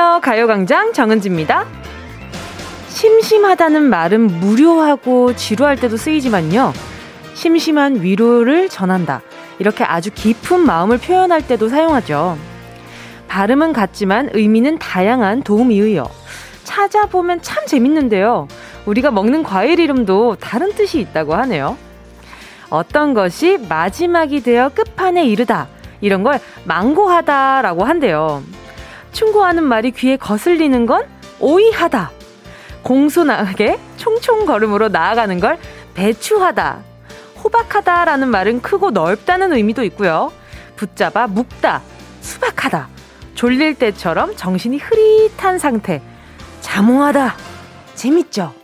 안녕하세요. 가요광장 정은지입니다. 심심하다는 말은 무료하고 지루할 때도 쓰이지만요. 심심한 위로를 전한다. 이렇게 아주 깊은 마음을 표현할 때도 사용하죠. 발음은 같지만 의미는 다양한 도움이의요. 찾아보면 참 재밌는데요. 우리가 먹는 과일 이름도 다른 뜻이 있다고 하네요. 어떤 것이 마지막이 되어 끝판에 이르다. 이런 걸 망고하다라고 한대요. 충고하는 말이 귀에 거슬리는 건 오이하다. 공손하게 총총 걸음으로 나아가는 걸 배추하다. 호박하다라는 말은 크고 넓다는 의미도 있고요. 붙잡아 묶다, 수박하다. 졸릴 때처럼 정신이 흐릿한 상태. 자몽하다. 재밌죠?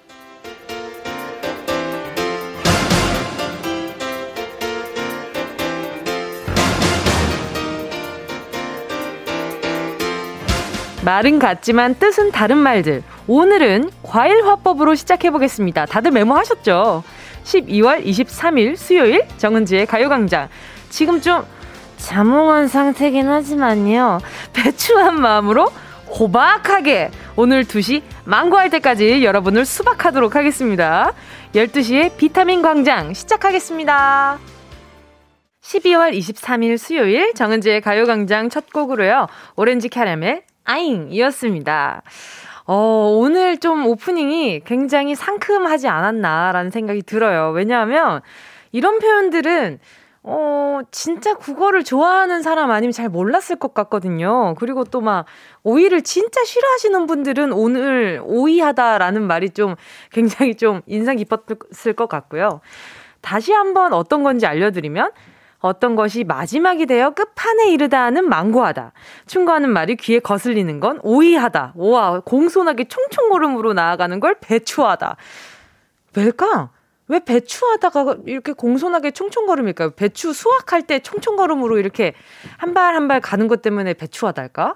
말은 같지만 뜻은 다른 말들. 오늘은 과일 화법으로 시작해 보겠습니다. 다들 메모하셨죠? 12월 23일 수요일 정은지의 가요광장. 지금 좀 자몽한 상태긴 하지만요. 배추한 마음으로 호박하게 오늘 2시 망고할 때까지 여러분을 수박하도록 하겠습니다. 12시에 비타민 광장 시작하겠습니다. 12월 23일 수요일 정은지의 가요광장 첫 곡으로요. 오렌지 캐러멜 아잉! 이었습니다. 어, 오늘 좀 오프닝이 굉장히 상큼하지 않았나라는 생각이 들어요. 왜냐하면 이런 표현들은 어, 진짜 국어를 좋아하는 사람 아니면 잘 몰랐을 것 같거든요. 그리고 또 막, 오이를 진짜 싫어하시는 분들은 오늘 오이하다라는 말이 좀 굉장히 좀 인상 깊었을 것 같고요. 다시 한번 어떤 건지 알려드리면, 어떤 것이 마지막이 되어 끝판에 이르다는 망고하다. 충고하는 말이 귀에 거슬리는 건 오이하다. 와, 공손하게 총총걸음으로 나아가는 걸 배추하다. 왜일까? 왜 배추하다가 이렇게 공손하게 총총걸음일까요? 배추 수확할 때 총총걸음으로 이렇게 한 발 한 발 가는 것 때문에 배추하다일까?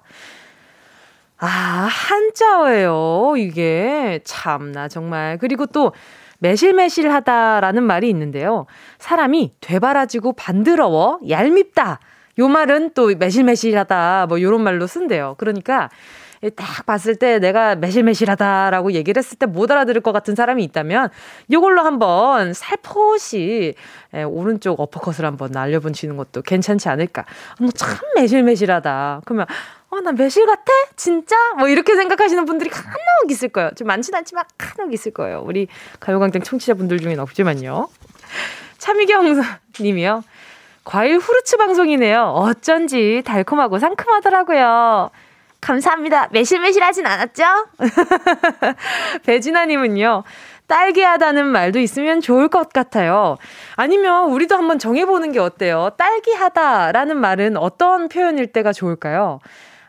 아, 한자어예요. 이게 참나 정말. 그리고 또 매실매실하다라는 말이 있는데요. 사람이 되바라지고 반드러워 얄밉다. 요 말은 또 매실매실하다 뭐 요런 말로 쓴대요. 그러니까 딱 봤을 때 내가 매실매실하다라고 얘기를 했을 때 못 알아들을 것 같은 사람이 있다면 요걸로 한번 살포시 예, 오른쪽 어퍼컷을 한번 날려보시는 것도 괜찮지 않을까. 뭐참 매실매실하다. 그러면 어, 나 매실 같아? 진짜? 뭐 이렇게 생각하시는 분들이 간혹 있을 거예요. 좀 많진 않지만 간혹 있을 거예요. 우리 가요광장 청취자분들 중엔 없지만요. 차미경 님이요. 과일 후르츠 방송이네요. 어쩐지 달콤하고 상큼하더라고요. 감사합니다. 매실매실하진 않았죠? 배진아님은요. 딸기하다는 말도 있으면 좋을 것 같아요. 아니면 우리도 한번 정해보는 게 어때요? 딸기하다라는 말은 어떤 표현일 때가 좋을까요?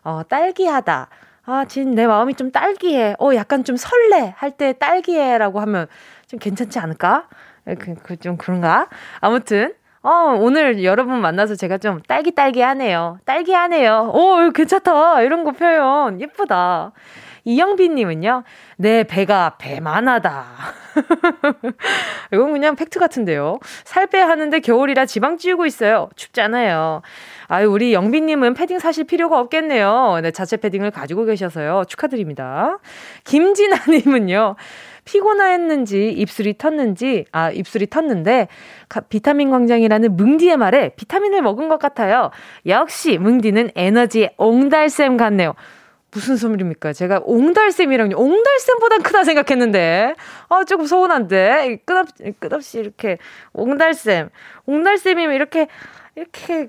어, 딸기하다. 아, 진, 내 마음이 좀 딸기해. 어, 약간 좀 설레. 할 때 딸기해라고 하면 좀 괜찮지 않을까? 그, 그, 좀 그런가? 아무튼, 어, 오늘 여러분 만나서 제가 좀 딸기딸기하네요. 딸기하네요. 오, 괜찮다. 이런 거 표현. 예쁘다. 이영빈님은요, 내 배가 배만하다. 이건 그냥 팩트 같은데요. 살 빼야 하는데 겨울이라 지방 찌우고 있어요. 춥잖아요. 아유, 우리 영빈님은 패딩 사실 필요가 없겠네요. 네, 자체 패딩을 가지고 계셔서요. 축하드립니다. 김진아님은요, 피곤했는지 입술이 텄는지 아 입술이 텄는데 비타민 광장이라는 뭉디의 말에 비타민을 먹은 것 같아요. 역시 뭉디는 에너지의 옹달샘 같네요. 무슨 소리입니까? 제가 옹달샘이랑요. 옹달샘보단 크다 생각했는데. 아, 조금 서운한데. 끝없이, 끝없이 이렇게 옹달샘. 옹달샘이면 이렇게, 이렇게, 어,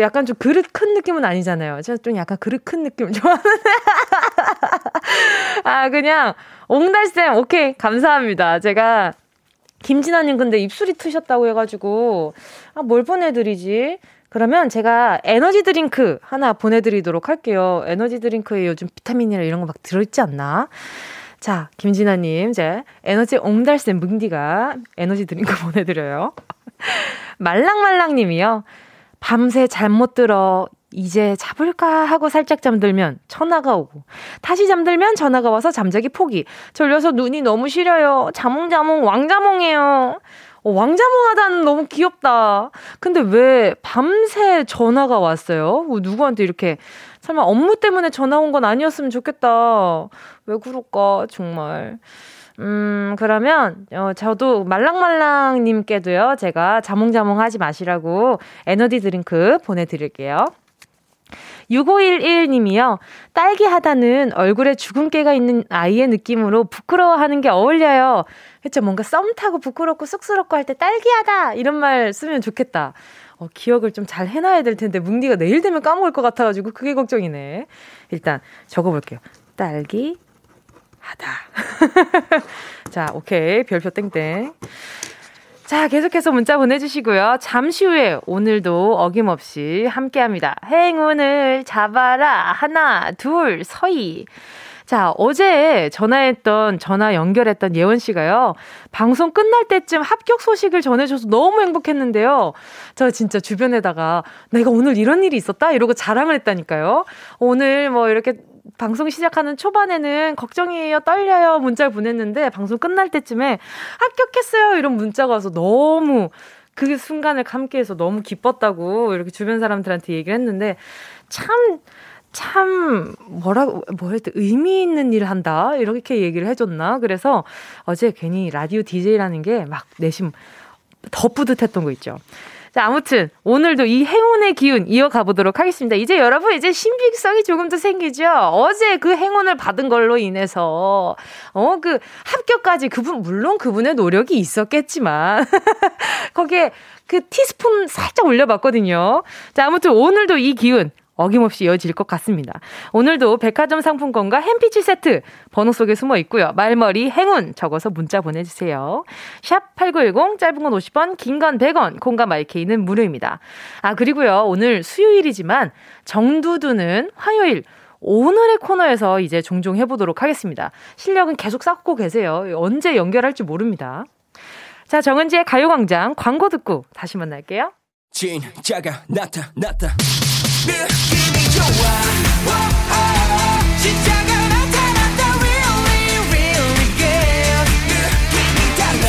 약간 좀 그릇 큰 느낌은 아니잖아요. 제가 좀 약간 그릇 큰 느낌 좋아하는데. 아, 그냥 옹달샘. 오케이. 감사합니다. 제가 김진아님 근데 입술이 트셨다고 해가지고, 아, 뭘 보내드리지? 그러면 제가 에너지 드링크 하나 보내드리도록 할게요. 에너지 드링크에 요즘 비타민이나 이런 거 막 들어있지 않나? 자, 김진아님, 이제 에너지 옹달샘 은디가 에너지 드링크 보내드려요. 말랑말랑님이요. 밤새 잠 못 들어 이제 자볼까 하고 살짝 잠들면 전화가 오고 다시 잠들면 전화가 와서 잠자기 포기 졸려서 눈이 너무 시려요 자몽자몽 왕자몽이에요 어, 왕자몽하다는 너무 귀엽다. 근데 왜 밤새 전화가 왔어요? 뭐 누구한테 이렇게 설마 업무 때문에 전화 온 건 아니었으면 좋겠다. 왜 그럴까, 정말. 음, 그러면, 어, 저도 말랑말랑님께도요, 제가 자몽자몽 하지 마시라고 에너지 드링크 보내드릴게요. 6511님이요. 딸기 하다는 얼굴에 주근깨가 있는 아이의 느낌으로 부끄러워하는 게 어울려요. 그쵸? 뭔가 썸 타고 부끄럽고 쑥스럽고 할 때 딸기 하다! 이런 말 쓰면 좋겠다. 어, 기억을 좀 잘 해놔야 될 텐데, 뭉디가 내일 되면 까먹을 것 같아가지고, 그게 걱정이네. 일단 적어볼게요. 딸기 하다. 자, 오케이. 별표 땡땡. 자, 계속해서 문자 보내주시고요. 잠시 후에 오늘도 어김없이 함께 합니다. 행운을 잡아라. 하나, 둘, 서희. 자, 어제 전화했던, 전화 연결했던 예원 씨가요. 방송 끝날 때쯤 합격 소식을 전해줘서 너무 행복했는데요. 저 진짜 주변에다가 내가 오늘 이런 일이 있었다? 이러고 자랑을 했다니까요. 오늘 뭐 이렇게 방송 시작하는 초반에는 걱정이에요, 떨려요 문자를 보냈는데 방송 끝날 때쯤에 합격했어요 이런 문자가 와서 너무 그 순간을 함께해서 너무 기뻤다고 이렇게 주변 사람들한테 얘기를 했는데 참. 참 뭐라고 뭐랬대 의미 있는 일을 한다 이렇게 얘기를 해줬나 그래서 어제 괜히 라디오 DJ라는 게 막 내심 더 뿌듯했던 거 있죠. 자, 아무튼 오늘도 이 행운의 기운 이어가 보도록 하겠습니다. 이제 여러분 이제 신빙성이 조금 더 생기죠. 어제 그 행운을 받은 걸로 인해서 어 그 합격까지 그분 물론 그분의 노력이 있었겠지만 거기에 그 티스푼 살짝 올려봤거든요. 자, 아무튼 오늘도 이 기운 어김없이 이어질 것 같습니다. 오늘도 백화점 상품권과 햄피치 세트 번호 속에 숨어 있고요. 말머리 행운 적어서 문자 보내주세요. 샵 8910 짧은 건 50원 긴 건 100원 콩과 마이케이는 무료입니다. 아 그리고요 오늘 수요일이지만 정두두는 화요일 오늘의 코너에서 이제 종종 해보도록 하겠습니다. 실력은 계속 쌓고 계세요. 언제 연결할지 모릅니다. 자, 정은지의 가요광장 광고 듣고 다시 만날게요. 진짜가 진짜가 나타 났다. Really really good 느낌이 달라.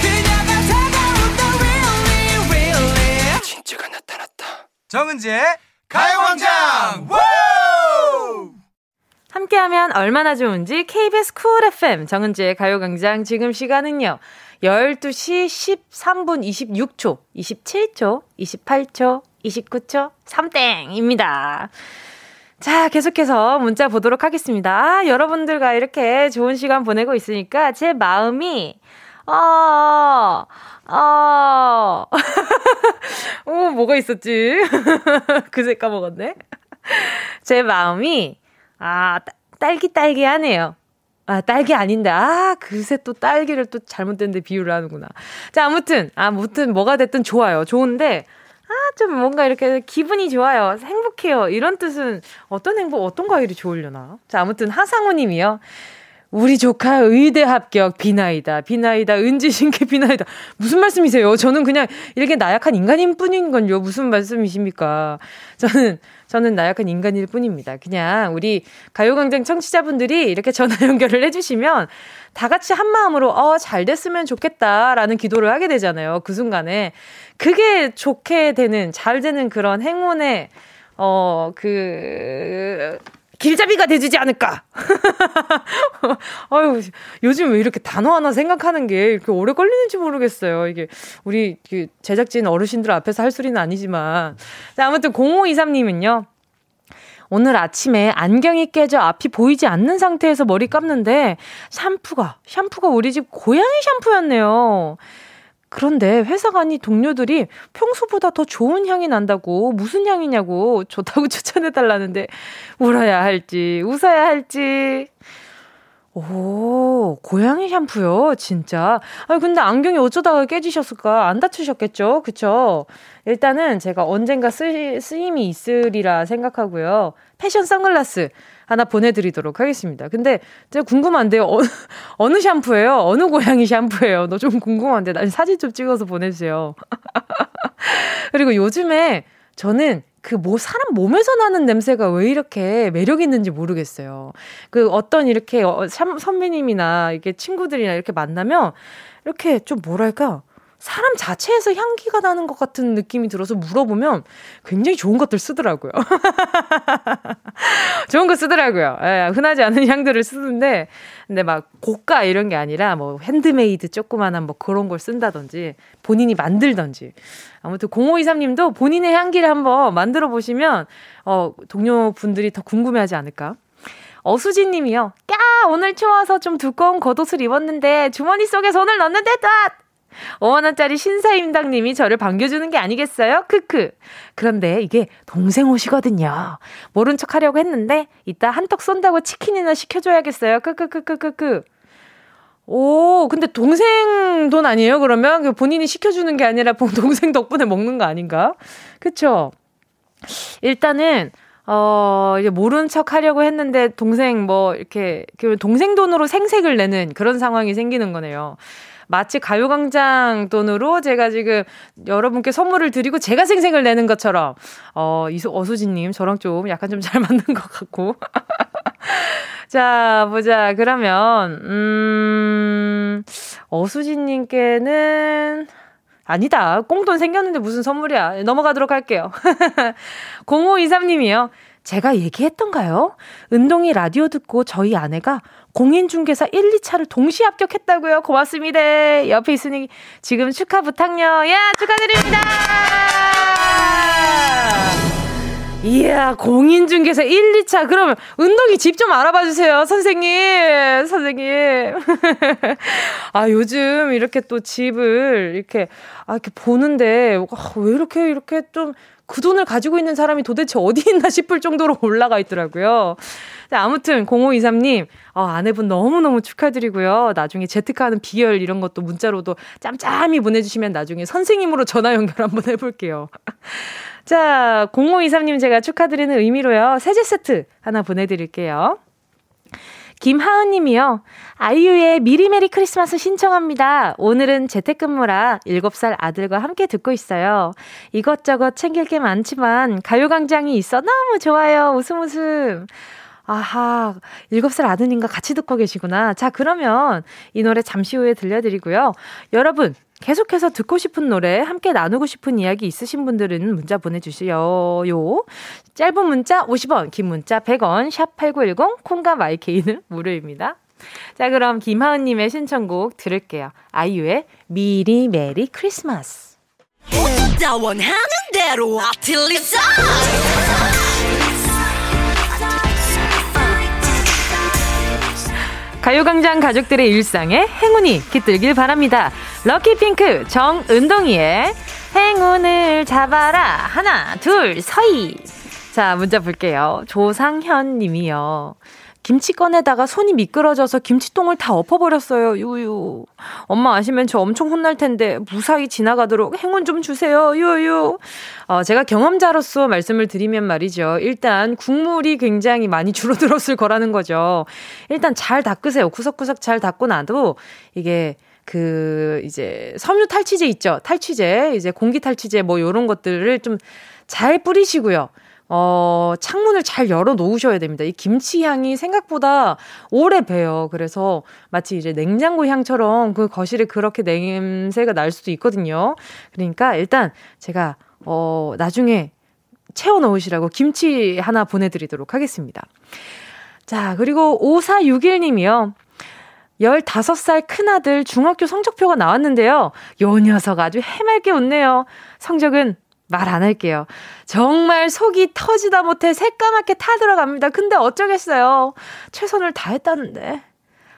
그녀가 다가온다 really really. 진짜가 나타났다. 정은지의 가요광장. 함께하면 얼마나 좋은지 KBS 쿨 FM 정은지의 가요광장 지금 시간은요 12시 13분 26초, 27초, 28초, 29초, 3땡입니다. 자, 계속해서 문자 보도록 하겠습니다. 아, 여러분들과 이렇게 좋은 시간 보내고 있으니까 제 마음이, 어, 어, 어, 뭐가 있었지? 그새 까먹었네. 제 마음이, 아, 딸기딸기 하네요. 아, 딸기 아닌데. 아, 그새 또 딸기를 또 잘못된데 비유를 하는구나. 자, 아무튼, 아무튼 뭐가 됐든 좋아요. 좋은데, 아, 좀 뭔가 이렇게 기분이 좋아요. 행복해요. 이런 뜻은 어떤 행복, 어떤 과일이 좋으려나? 자, 아무튼 하상우 님이요. 우리 조카 의대 합격 비나이다 비나이다 은지신께 비나이다 무슨 말씀이세요? 저는 그냥 이렇게 나약한 인간인 뿐인 건요 무슨 말씀이십니까? 저는 저는 나약한 인간일 뿐입니다. 그냥 우리 가요광장 청취자분들이 이렇게 전화 연결을 해주시면 다 같이 한 마음으로 어 잘 됐으면 좋겠다라는 기도를 하게 되잖아요. 그 순간에 그게 좋게 되는 잘 되는 그런 행운의 어 그 길잡이가 돼주지 않을까. 아유, 요즘 왜 이렇게 단어 하나 생각하는 게 이렇게 오래 걸리는지 모르겠어요. 이게 우리 그 제작진 어르신들 앞에서 할 소리는 아니지만. 자, 아무튼 0523님은요. 오늘 아침에 안경이 깨져 앞이 보이지 않는 상태에서 머리 감는데 샴푸가, 샴푸가 우리 집 고양이 샴푸였네요. 그런데 회사 가니 동료들이 평소보다 더 좋은 향이 난다고 무슨 향이냐고 좋다고 추천해 달라는데 울어야 할지 웃어야 할지 오, 고양이 샴푸요? 진짜. 아 근데 안경이 어쩌다가 깨지셨을까? 안 다치셨겠죠? 그쵸? 일단은 제가 언젠가 쓰, 쓰임이 있으리라 생각하고요. 패션 선글라스 하나 보내드리도록 하겠습니다. 근데 제가 궁금한데요. 어, 어느 샴푸예요? 어느 고양이 샴푸예요? 너 좀 궁금한데. 나 사진 좀 찍어서 보내주세요. 그리고 요즘에 저는 그뭐 사람 몸에서 나는 냄새가 왜 이렇게 매력 있는지 모르겠어요. 그 어떤 이렇게 어, 선배님이나 이게 친구들이나 이렇게 만나면 이렇게 좀 뭐랄까 사람 자체에서 향기가 나는 것 같은 느낌이 들어서 물어보면 굉장히 좋은 것들 쓰더라고요. 좋은 거 쓰더라고요. 예, 흔하지 않은 향들을 쓰는데, 근데 막 고가 이런 게 아니라 뭐 핸드메이드 조그만한 뭐 그런 걸 쓴다든지 본인이 만들던지. 아무튼 0523 님도 본인의 향기를 한번 만들어 보시면, 어, 동료 분들이 더 궁금해 하지 않을까? 어수진 님이요. 까! 오늘 추워서 좀 두꺼운 겉옷을 입었는데 주머니 속에 손을 넣는데 딱! 5만원짜리 신사임당님이 저를 반겨주는 게 아니겠어요? 크크. 그런데 이게 동생 옷이거든요. 모른 척 하려고 했는데, 이따 한턱 쏜다고 치킨이나 시켜줘야겠어요. 크크크크크크. 오, 근데 동생 돈 아니에요, 그러면? 그 본인이 시켜주는 게 아니라 동생 덕분에 먹는 거 아닌가? 그쵸? 일단은, 어, 이제 모른 척 하려고 했는데 동생 뭐, 이렇게, 그 동생 돈으로 생색을 내는 그런 상황이 생기는 거네요. 마치 가요광장 돈으로 제가 지금 여러분께 선물을 드리고 제가 생생을 내는 것처럼, 어, 이소, 어수진님, 저랑 좀 약간 좀 잘 맞는 것 같고. 자, 보자. 그러면, 음, 어수진님께는, 아니다. 꽁돈 생겼는데 무슨 선물이야. 넘어가도록 할게요. 0523님이요. 제가 얘기했던가요? 은동이 라디오 듣고 저희 아내가 공인중개사 1, 2차를 동시 합격했다고요. 고맙습니다. 옆에 있으니 지금 축하 부탁요. 야, 축하드립니다. 이야, 공인중개사 1, 2차. 그러면 은동이 집 좀 알아봐 주세요. 선생님. 선생님. 아, 요즘 이렇게 또 집을 이렇게, 아, 이렇게 보는데, 아, 왜 이렇게, 이렇게 좀 그 돈을 가지고 있는 사람이 도대체 어디 있나 싶을 정도로 올라가 있더라고요. 자, 아무튼 0523님, 어, 아내분 너무너무 축하드리고요. 나중에 재특하는 비결 이런 것도 문자로도 짬짬이 보내주시면 나중에 선생님으로 전화 연결 한번 해볼게요. 자, 0523님 제가 축하드리는 의미로요. 세제 세트 하나 보내드릴게요. 김하은 님이요. 아이유의 미리 메리 크리스마스 신청합니다. 오늘은 재택근무라 7살 아들과 함께 듣고 있어요. 이것저것 챙길 게 많지만 가요광장이 있어 너무 좋아요. 웃음 웃음. 아하, 7살 아드님과 같이 듣고 계시구나. 자, 그러면 이 노래 잠시 후에 들려드리고요. 여러분, 계속해서 듣고 싶은 노래, 함께 나누고 싶은 이야기 있으신 분들은 문자 보내주세요. 요. 짧은 문자 50원, 긴 문자 100원, 샵 8910, 콩과 my K는 무료입니다. 자, 그럼 김하은님의 신청곡 들을게요. 아이유의 미리 메리 크리스마스. 원하는 대로 아틀리사 가요광장 가족들의 일상에 행운이 깃들길 바랍니다. 럭키핑크 정은동이의 행운을 잡아라. 하나, 둘, 서희. 자, 문자 볼게요. 조상현 님이요. 김치 꺼내다가 손이 미끄러져서 김치통을 다 엎어버렸어요. 유유. 엄마 아시면 저 엄청 혼날 텐데 무사히 지나가도록 행운 좀 주세요. 유유. 어, 제가 경험자로서 말씀을 드리면 말이죠. 일단 국물이 굉장히 많이 줄어들었을 거라는 거죠. 일단 잘 닦으세요. 구석구석 잘 닦고 나도 이게 그 이제 섬유 탈취제 있죠. 탈취제, 이제 공기 탈취제 뭐 요런 것들을 좀 잘 뿌리시고요. 어, 창문을 잘 열어 놓으셔야 됩니다. 이 김치 향이 생각보다 오래 배요. 그래서 마치 이제 냉장고 향처럼 그 거실에 그렇게 냄새가 날 수도 있거든요. 그러니까 일단 제가, 어, 나중에 채워 넣으시라고 김치 하나 보내드리도록 하겠습니다. 자, 그리고 5461님이요. 15살 큰아들 중학교 성적표가 나왔는데요. 요 녀석 아주 해맑게 웃네요. 성적은 말 안 할게요. 정말 속이 터지다 못해 새까맣게 타들어갑니다. 근데 어쩌겠어요. 최선을 다했다는데.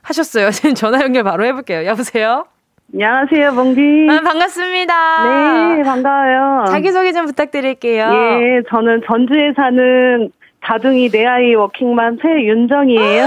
하셨어요. 지금 전화 연결 바로 해볼게요. 여보세요? 안녕하세요, 몽디. 아, 반갑습니다. 네, 반가워요. 자기소개 좀 부탁드릴게요. 예, 저는 전주에 사는 다둥이 내 아이 워킹맘 최윤정이에요.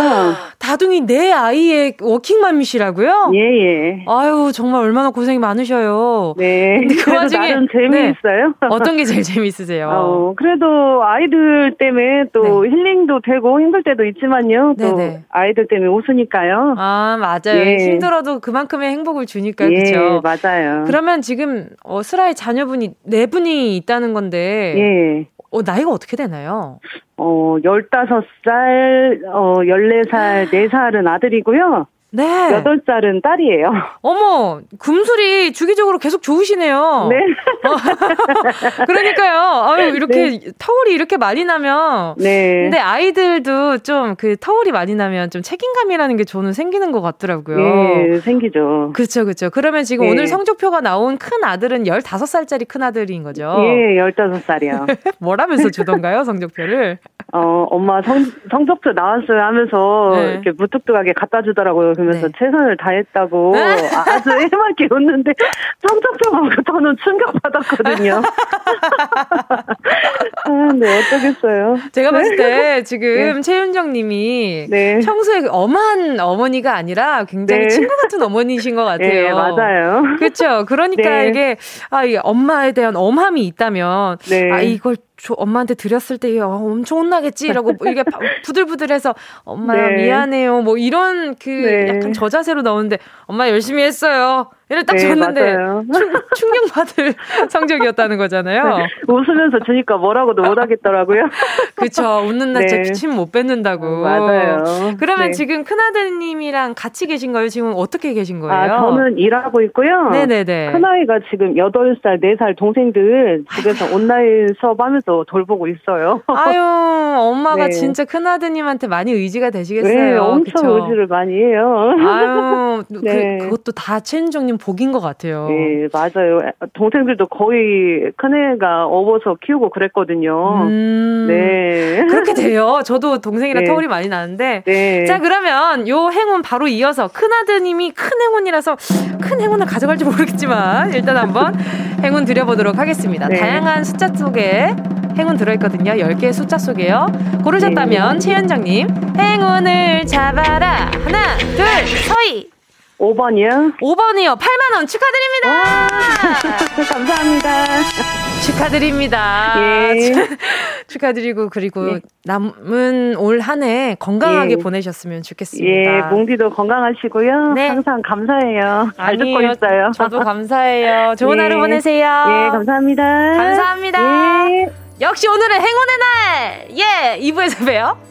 다둥이 내 아이의 워킹맘이시라고요? 예, 예. 아유, 정말 얼마나 고생이 많으셔요. 네. 근데 그 와중에. 나름 재미있어요. 네. 어떤 게 제일 재미있으세요? 어, 그래도 아이들 때문에 또 네. 힐링도 되고 힘들 때도 있지만요. 또 네네. 아이들 때문에 웃으니까요. 아, 맞아요. 예. 힘들어도 그만큼의 행복을 주니까요. 예, 그렇죠? 맞아요. 그러면 지금 어, 슬아이 자녀분이 네 분이 있다는 건데 예. 어, 나이가 어떻게 되나요? 어, 15살, 어, 14살, 4살은 아들이고요. 네. 8살은 딸이에요. 어머, 금술이 주기적으로 계속 좋으시네요. 네. 그러니까요. 아유, 이렇게 네. 터울이 이렇게 많이 나면. 네. 근데 아이들도 좀 그 터울이 많이 나면 좀 책임감이라는 게 저는 생기는 것 같더라고요. 네, 생기죠. 그렇죠, 그렇죠. 그러면 지금 네. 오늘 성적표가 나온 큰 아들은 15살짜리 큰 아들인 거죠? 예, 15살이요. 뭐라면서 주던가요, 성적표를? 어, 엄마 성, 성적표 나왔어요 하면서 네. 이렇게 무뚝뚝하게 갖다 주더라고요. 그러면서 네. 최선을 다했다고 아주 해맑게 웃는데 성적표 보고 저는 충격받았거든요. 아, 네, 어떠겠어요? 제가 봤을 때 네. 지금 네. 최윤정 님이 네. 평소에 그 엄한 어머니가 아니라 굉장히 네. 친구 같은 어머니신 것 같아요. 네, 맞아요. 그렇죠. 그러니까 이게 아, 이 엄마에 대한 엄함이 있다면 아, 이걸 저 엄마한테 드렸을 때 어, 엄청 혼나겠지라고 이게 부들부들해서 엄마 네. 미안해요 뭐 이런 그 네. 약간 저자세로 나오는데 엄마 열심히 했어요. 이를 딱 네, 줬는데 충, 격받을 성적이었다는 거잖아요. 네, 웃으면서 주니까 뭐라고도 못 하겠더라고요. 그렇죠. 웃는 날 네. 침못 뱉는다고. 어, 맞아요. 그러면 네. 지금 큰아드님이랑 같이 계신 거예요? 지금 어떻게 계신 거예요? 아, 저는 일하고 있고요. 네네네. 큰아이가 지금 8살, 4살 동생들 집에서 온라인 수업하면서 돌보고 있어요. 아유, 엄마가 네. 진짜 큰아드님한테 많이 의지가 되시겠어요. 네, 엄청 그쵸? 의지를 많이 해요. 아유, 그, 그것도 다 최은정님 복인 것 같아요. 네, 맞아요. 동생들도 거의 큰애가 업어서 키우고 그랬거든요. 음, 네. 그렇게 돼요. 저도 동생이랑 네. 터울이 많이 나는데. 네. 자, 그러면 요 행운 바로 이어서 큰아드님이 큰 행운이라서 큰 행운을 가져갈지 모르겠지만 일단 한번 행운 드려보도록 하겠습니다. 네. 다양한 숫자 속에 행운 들어있거든요. 10개의 숫자 속에요. 고르셨다면 네. 최현정님 행운을 잡아라. 하나, 둘, 서희. 5번이요? 5번이요. 8만 원 축하드립니다! 감사합니다. 축하드립니다. 예. 축하드리고, 그리고 예. 남은 올 한 해 건강하게 예. 보내셨으면 좋겠습니다. 예, 몽디도 건강하시고요. 네. 항상 감사해요. 잘 아니에요. 듣고 있어요. 저도 감사해요. 좋은 예. 하루 보내세요. 예, 감사합니다. 감사합니다. 예. 역시 오늘은 행운의 날! 예! 2부에서 봬요.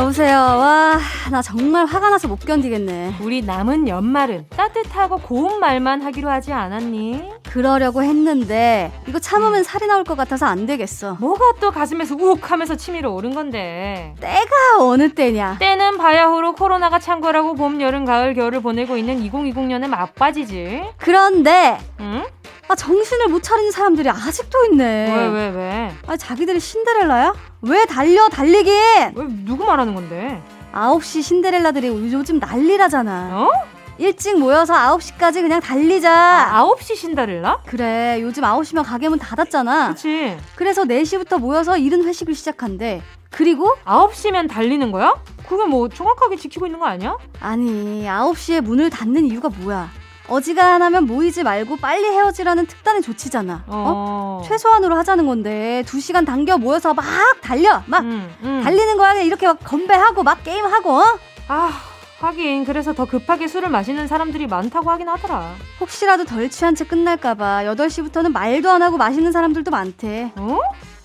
여보세요. 와, 나 정말 화가 나서 못 견디겠네. 우리 남은 연말은 따뜻하고 고운 말만 하기로 하지 않았니? 그러려고 했는데 이거 참으면 살이 나올 것 같아서 안 되겠어. 뭐가 또 가슴에서 우욱 하면서 치밀어 오른 건데. 때가 어느 때냐? 때는 바야흐로 코로나가 창궐하고 봄, 여름, 가을, 겨울을 보내고 있는 2020년의 막바지지. 그런데 응? 아, 정신을 못 차리는 사람들이 아직도 있네. 왜, 왜, 왜? 아, 자기들이 신데렐라야? 왜 달려, 달리긴! 왜, 누구 말하는 건데? 9시 신데렐라들이 요즘 난리라잖아. 어? 일찍 모여서 9시까지 그냥 달리자. 아, 9시 신데렐라? 그래, 요즘 9시면 가게 문 닫았잖아. 그치. 그래서 4시부터 모여서 이른 회식을 시작한대. 그리고 9시면 달리는 거야? 그게 뭐 정확하게 지키고 있는 거 아니야? 아니, 9시에 문을 닫는 이유가 뭐야? 어지간하면 모이지 말고 빨리 헤어지라는 특단의 조치잖아. 어? 어? 최소한으로 하자는 건데 두 시간 당겨 모여서 막 달려, 막 음, 음. 달리는 거야. 이렇게 막 건배하고 막 게임하고. 어? 아. 하긴 그래서 더 급하게 술을 마시는 사람들이 많다고 하긴 하더라. 혹시라도 덜 취한 채 끝날까봐 8시부터는 말도 안 하고 마시는 사람들도 많대. 어?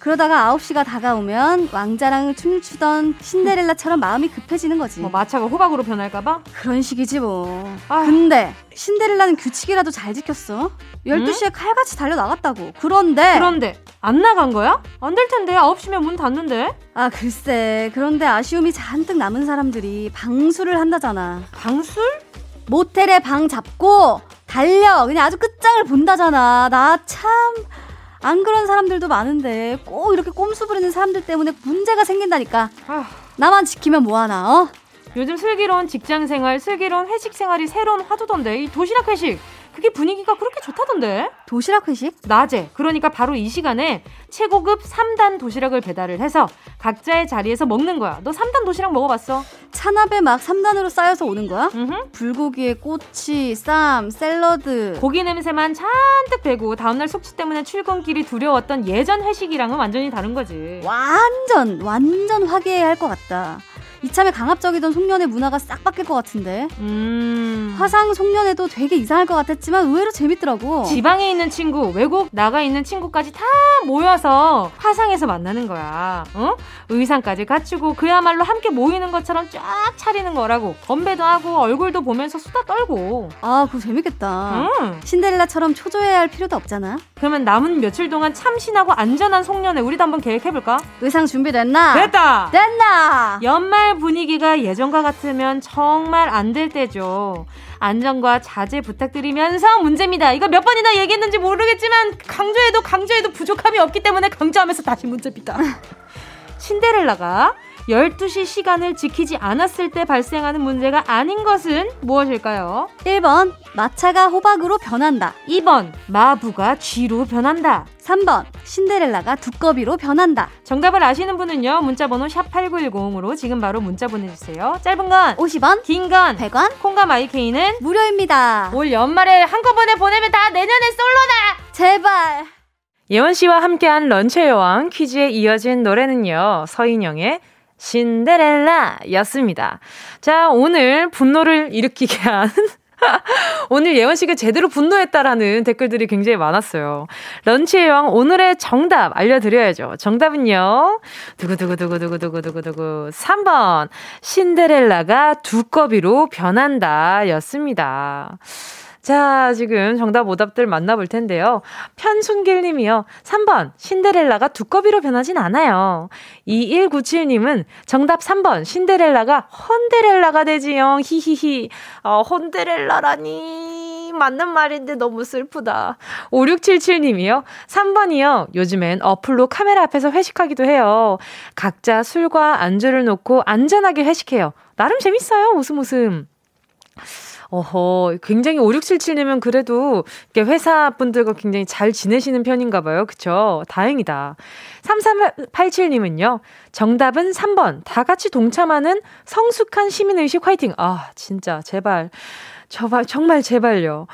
그러다가 9시가 다가오면 왕자랑 춤을 추던 신데렐라처럼 마음이 급해지는 거지. 뭐 마차가 호박으로 변할까봐? 그런 식이지 뭐. 아. 근데 신데렐라는 규칙이라도 잘 지켰어. 12시에 응? 칼같이 달려나갔다고. 그런데. 그런데 안 나간 거야? 안 될 텐데. 9시면 문 닫는데. 아, 글쎄. 그런데 아쉬움이 잔뜩 남은 사람들이 방수를 한다잖아. 방술? 모텔에 방 잡고 달려. 그냥 아주 끝장을 본다잖아. 나 참. 안 그런 사람들도 많은데 꼭 이렇게 꼼수 부리는 사람들 때문에 문제가 생긴다니까. 아. 나만 지키면 뭐하나, 어? 요즘 슬기로운 직장 생활, 슬기로운 회식 생활이 새로운 화두던데 이 도시락 회식 그게 분위기가 그렇게 좋다던데. 도시락 회식? 낮에. 그러니까 바로 이 시간에 최고급 3단 도시락을 배달을 해서 각자의 자리에서 먹는 거야. 너 3단 도시락 먹어봤어? 찬압에 막 3단으로 쌓여서 오는 거야? 음흠. 불고기에 꼬치, 쌈, 샐러드. 고기 냄새만 잔뜩 배고 다음날 속치 때문에 출근길이 두려웠던 예전 회식이랑은 완전히 다른 거지. 완전, 완전 화기애애할 것 같다. 이참에 강압적이던 송년회 문화가 싹 바뀔 것 같은데. 음. 화상 송년회도 되게 이상할 것 같았지만 의외로 재밌더라고. 지방에 있는 친구, 외국 나가 있는 친구까지 다 모여서 화상에서 만나는 거야. 어? 의상까지 갖추고 그야말로 함께 모이는 것처럼 쫙 차리는 거라고. 건배도 하고 얼굴도 보면서 수다 떨고. 아, 그거 재밌겠다. 음. 신데렐라처럼 초조해야 할 필요도 없잖아. 그러면 남은 며칠 동안 참신하고 안전한 송년회 우리도 한번 계획해볼까? 의상 준비됐나? 됐다! 됐나? 연말 분위기가 예전과 같으면 정말 안 될 때죠. 안전과 자제 부탁드리면서 문제입니다. 이거 몇 번이나 얘기했는지 모르겠지만 강조해도 강조해도 부족함이 없기 때문에 강조하면서 다시 문제입니다. 신데렐라가 12시 시간을 지키지 않았을 때 발생하는 문제가 아닌 것은 무엇일까요? 1번, 마차가 호박으로 변한다. 2번, 마부가 쥐로 변한다. 3번, 신데렐라가 두꺼비로 변한다. 정답을 아시는 분은요, 문자 번호 샵8910으로 지금 바로 문자 보내주세요. 짧은 건 50원, 긴 건 100원, 콩과 마이케이는 무료입니다. 올 연말에 한꺼번에 보내면 다 내년에 솔로다! 제발! 예원 씨와 함께한 런치의 여왕 퀴즈에 이어진 노래는요, 서인영의 신데렐라 였습니다. 자, 오늘 분노를 일으키게 한 오늘 예원 씨가 제대로 분노했다라는 댓글들이 굉장히 많았어요. 런치의 왕 오늘의 정답 알려드려야죠. 정답은요. 두구두구두구두구두구두구두구 3번 신데렐라가 두꺼비로 변한다 였습니다. 자, 지금 정답 오답들 만나볼 텐데요. 편순길 님이요. 3번, 신데렐라가 두꺼비로 변하진 않아요. 2197 님은 정답 3번, 신데렐라가 헌데렐라가 되지요. 히히히. 어, 헌데렐라라니. 맞는 말인데 너무 슬프다. 5677 님이요. 3번이요. 요즘엔 어플로 카메라 앞에서 회식하기도 해요. 각자 술과 안주를 놓고 안전하게 회식해요. 나름 재밌어요. 웃음 웃음. 어허, 굉장히 5677님은 그래도 회사 분들과 굉장히 잘 지내시는 편인가 봐요. 그쵸? 다행이다. 3387님은요, 정답은 3번. 다 같이 동참하는 성숙한 시민의식 화이팅. 아, 진짜, 제발. 저발, 정말 제발요.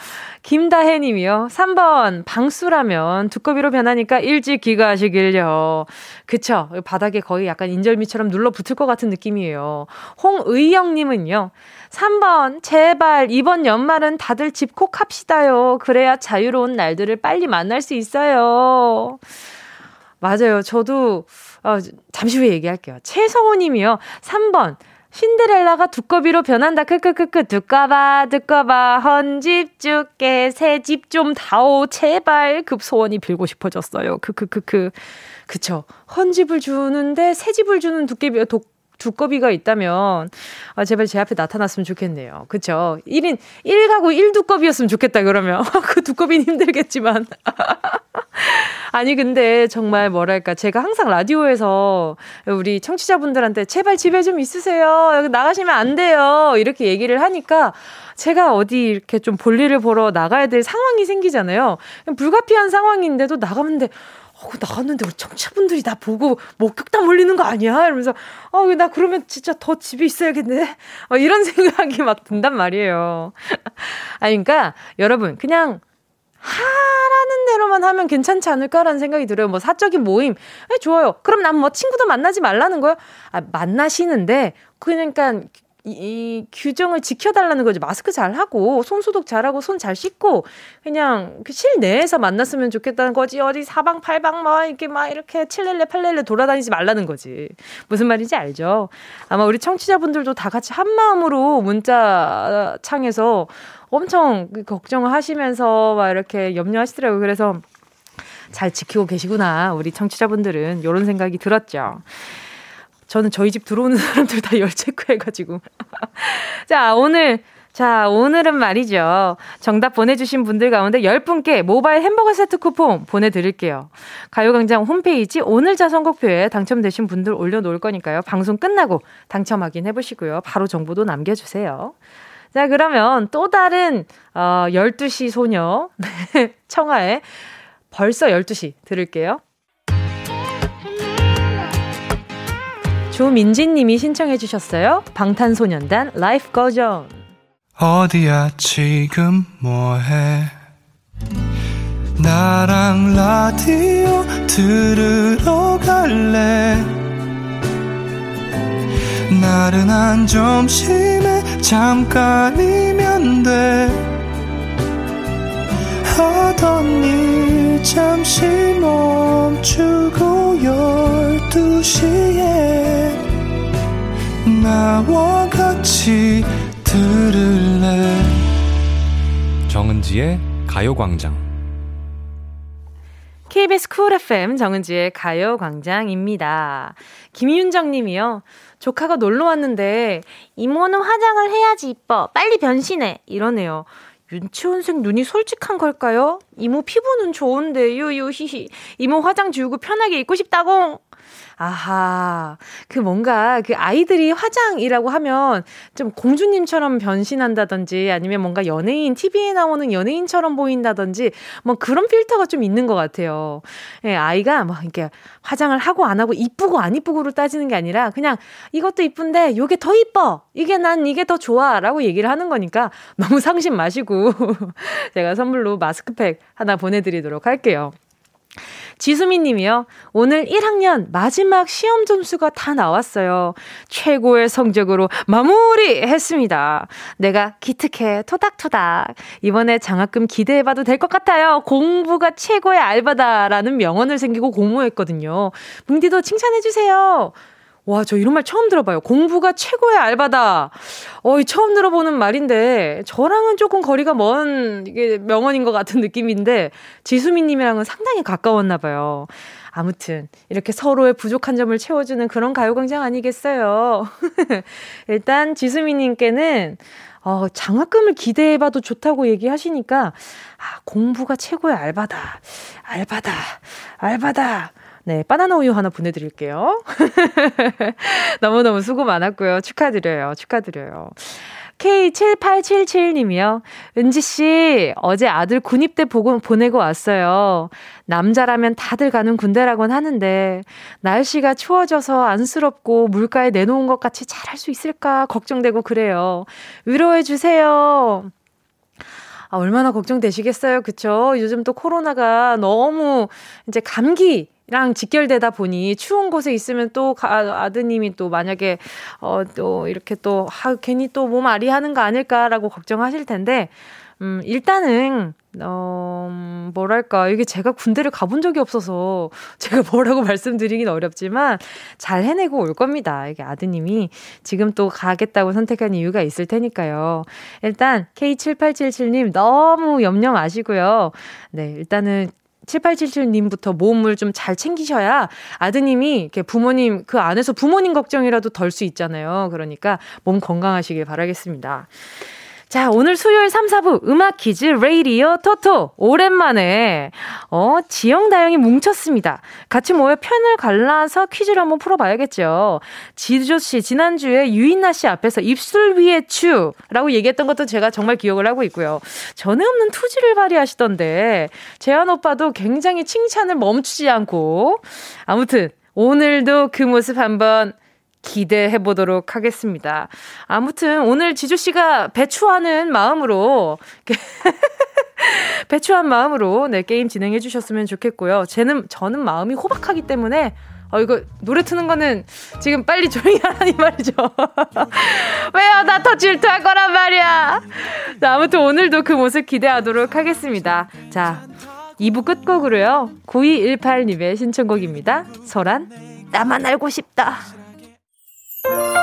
김다혜 님이요. 3번, 방수라면 두꺼비로 변하니까 일찍 귀가하시길요. 그쵸. 바닥에 거의 약간 인절미처럼 눌러 붙을 것 같은 느낌이에요. 홍의영 님은요. 3번, 제발, 이번 연말은 다들 집콕 합시다요. 그래야 자유로운 날들을 빨리 만날 수 있어요. 맞아요. 저도, 어, 잠시 후에 얘기할게요. 최성호 님이요. 3번, 신데렐라가 두꺼비로 변한다. 크크크크. 두꺼봐, 두꺼봐. 헌집 줄게. 새 집 좀 다오. 제발. 급 소원이 빌고 싶어졌어요. 크크크크. 그쵸. 헌집을 주는데 새 집을 주는 두꺼비, 독, 두꺼비가 있다면, 아, 제발 제 앞에 나타났으면 좋겠네요. 그쵸? 1인, 1가구 1두꺼비였으면 좋겠다, 그러면. 그 두꺼비는 힘들겠지만. 아니, 근데 정말 뭐랄까. 제가 항상 라디오에서 우리 청취자분들한테 제발 집에 좀 있으세요. 여기 나가시면 안 돼요. 이렇게 얘기를 하니까 제가 어디 이렇게 좀 볼일을 보러 나가야 될 상황이 생기잖아요. 불가피한 상황인데도 나가면 돼. 어, 나갔는데 우리 청취자분들이 나 보고 목격담 올리는 거 아니야? 이러면서, 어, 나 그러면 진짜 더 집에 있어야겠네? 어, 이런 생각이 막 든단 말이에요. 아니, 그러니까 여러분, 그냥 하라는 대로만 하면 괜찮지 않을까라는 생각이 들어요. 뭐 사적인 모임, 네, 좋아요. 그럼 난 뭐 친구도 만나지 말라는 거요? 아, 만나시는데, 그러니까 이, 이 규정을 지켜달라는 거지. 마스크 잘 하고, 손 소독 잘 하고, 손 잘 씻고, 그냥 그 실내에서 만났으면 좋겠다는 거지. 어디 사방팔방 막 이렇게 막 이렇게 칠렐레 팔렐레 돌아다니지 말라는 거지. 무슨 말인지 알죠? 아마 우리 청취자분들도 다 같이 한 마음으로 문자 창에서 엄청 걱정을 하시면서 막 이렇게 염려하시더라고요. 그래서 잘 지키고 계시구나. 우리 청취자분들은. 이런 생각이 들었죠. 저는 저희 집 들어오는 사람들 다 열 체크해가지고. 자, 오늘. 자, 오늘은 말이죠. 정답 보내주신 분들 가운데 10분께 모바일 햄버거 세트 쿠폰 보내드릴게요. 가요광장 홈페이지 오늘자 선곡표에 당첨되신 분들 올려놓을 거니까요. 방송 끝나고 당첨 확인해보시고요. 바로 정보도 남겨주세요. 자, 그러면 또 다른, 어, 12시 소녀, 청하의 벌써 12시 들을게요. 조민진 님이 신청해 주셨어요. 방탄소년단 Life Goes On. 어디야 지금 뭐해 나랑 라디오 들으러 갈래 나른한 점심에 잠깐이면 돼 하던 일 잠시 멈추고 열두 시에 나와 같이 들을래 정은지의 가요광장 KBS 쿨 FM 정은지의 가요광장입니다. 김윤정 님이요. 조카가 놀러 왔는데 이모는 화장을 해야지 이뻐. 빨리 변신해. 이러네요. 윤치원생 눈이 솔직한 걸까요? 이모 피부는 좋은데 유유 히히 이모 화장 지우고 편하게 입고 싶다고 아하. 그 뭔가 그 아이들이 화장이라고 하면 좀 공주님처럼 변신한다든지 아니면 뭔가 연예인, TV에 나오는 연예인처럼 보인다든지 뭐 그런 필터가 좀 있는 것 같아요. 예, 아이가 뭐 이렇게 화장을 하고 안 하고 이쁘고 안 이쁘고로 따지는 게 아니라 그냥 이것도 이쁜데 요게 더 이뻐. 이게 난 이게 더 좋아. 라고 얘기를 하는 거니까 너무 상심 마시고 제가 선물로 마스크팩 하나 보내드리도록 할게요. 지수민 님이요. 오늘 1학년 마지막 시험 점수가 다 나왔어요. 최고의 성적으로 마무리 했습니다. 내가 기특해 토닥토닥. 이번에 장학금 기대해봐도 될 것 같아요. 공부가 최고의 알바다라는 명언을 생기고 공모했거든요. 뭉디도 칭찬해주세요. 와, 저 이런 말 처음 들어봐요. 공부가 최고의 알바다. 어이, 처음 들어보는 말인데, 저랑은 조금 거리가 먼, 이게 명언인 것 같은 느낌인데, 지수민 님이랑은 상당히 가까웠나 봐요. 아무튼, 이렇게 서로의 부족한 점을 채워주는 그런 가요광장 아니겠어요? 일단, 지수민 님께는, 어, 장학금을 기대해봐도 좋다고 얘기하시니까, 아, 공부가 최고의 알바다. 알바다. 알바다. 네, 바나나 우유 하나 보내드릴게요. 너무너무 수고 많았고요. 축하드려요. 축하드려요. K7877님이요. 은지씨, 어제 아들 군입대 보고, 보내고 왔어요. 남자라면 다들 가는 군대라곤 하는데, 날씨가 추워져서 안쓰럽고 물가에 내놓은 것 같이 잘할 수 있을까 걱정되고 그래요. 위로해주세요. 아, 얼마나 걱정되시겠어요. 그쵸? 요즘 또 코로나가 너무 이제 감기, 랑 직결되다 보니 추운 곳에 있으면 또 가, 아드님이 또 만약에 어 또 이렇게 또 아, 괜히 또 몸 아리하는 거 아닐까라고 걱정하실 텐데 음 일단은 어 뭐랄까 이게 제가 군대를 가본 적이 없어서 제가 뭐라고 말씀드리긴 어렵지만 잘 해내고 올 겁니다. 이게 아드님이 지금 또 가겠다고 선택한 이유가 있을 테니까요. 일단 K7877님 너무 염려 마시고요. 네, 일단은 7877님부터 몸을 좀 잘 챙기셔야 아드님이 이렇게 부모님 그 안에서 부모님 걱정이라도 덜 수 있잖아요. 그러니까 몸 건강하시길 바라겠습니다. 자, 오늘 수요일 3, 4부 음악 퀴즈 레이디어 토토. 오랜만에, 어, 지영 다영이 뭉쳤습니다. 같이 모여 편을 갈라서 퀴즈를 한번 풀어봐야겠죠. 지조 씨, 지난주에 유인나 씨 앞에서 입술 위에 추라고 얘기했던 것도 제가 정말 기억을 하고 있고요. 전에 없는 투지를 발휘하시던데, 재한 오빠도 굉장히 칭찬을 멈추지 않고, 아무튼, 오늘도 그 모습 한번 기대해 보도록 하겠습니다. 아무튼 오늘 지주 씨가 배추하는 마음으로 배추한 마음으로 네 게임 진행해 주셨으면 좋겠고요. 쟤는 저는 마음이 호박하기 때문에 어, 이거 노래 트는 거는 지금 빨리 조용히 하라니 말이죠. 왜요? 나 더 질투할 거란 말이야. 자, 아무튼 오늘도 그 모습 기대하도록 하겠습니다. 자, 2부 끝곡으로요. 9218님의 신청곡입니다. 소란, 나만 알고 싶다. Bye.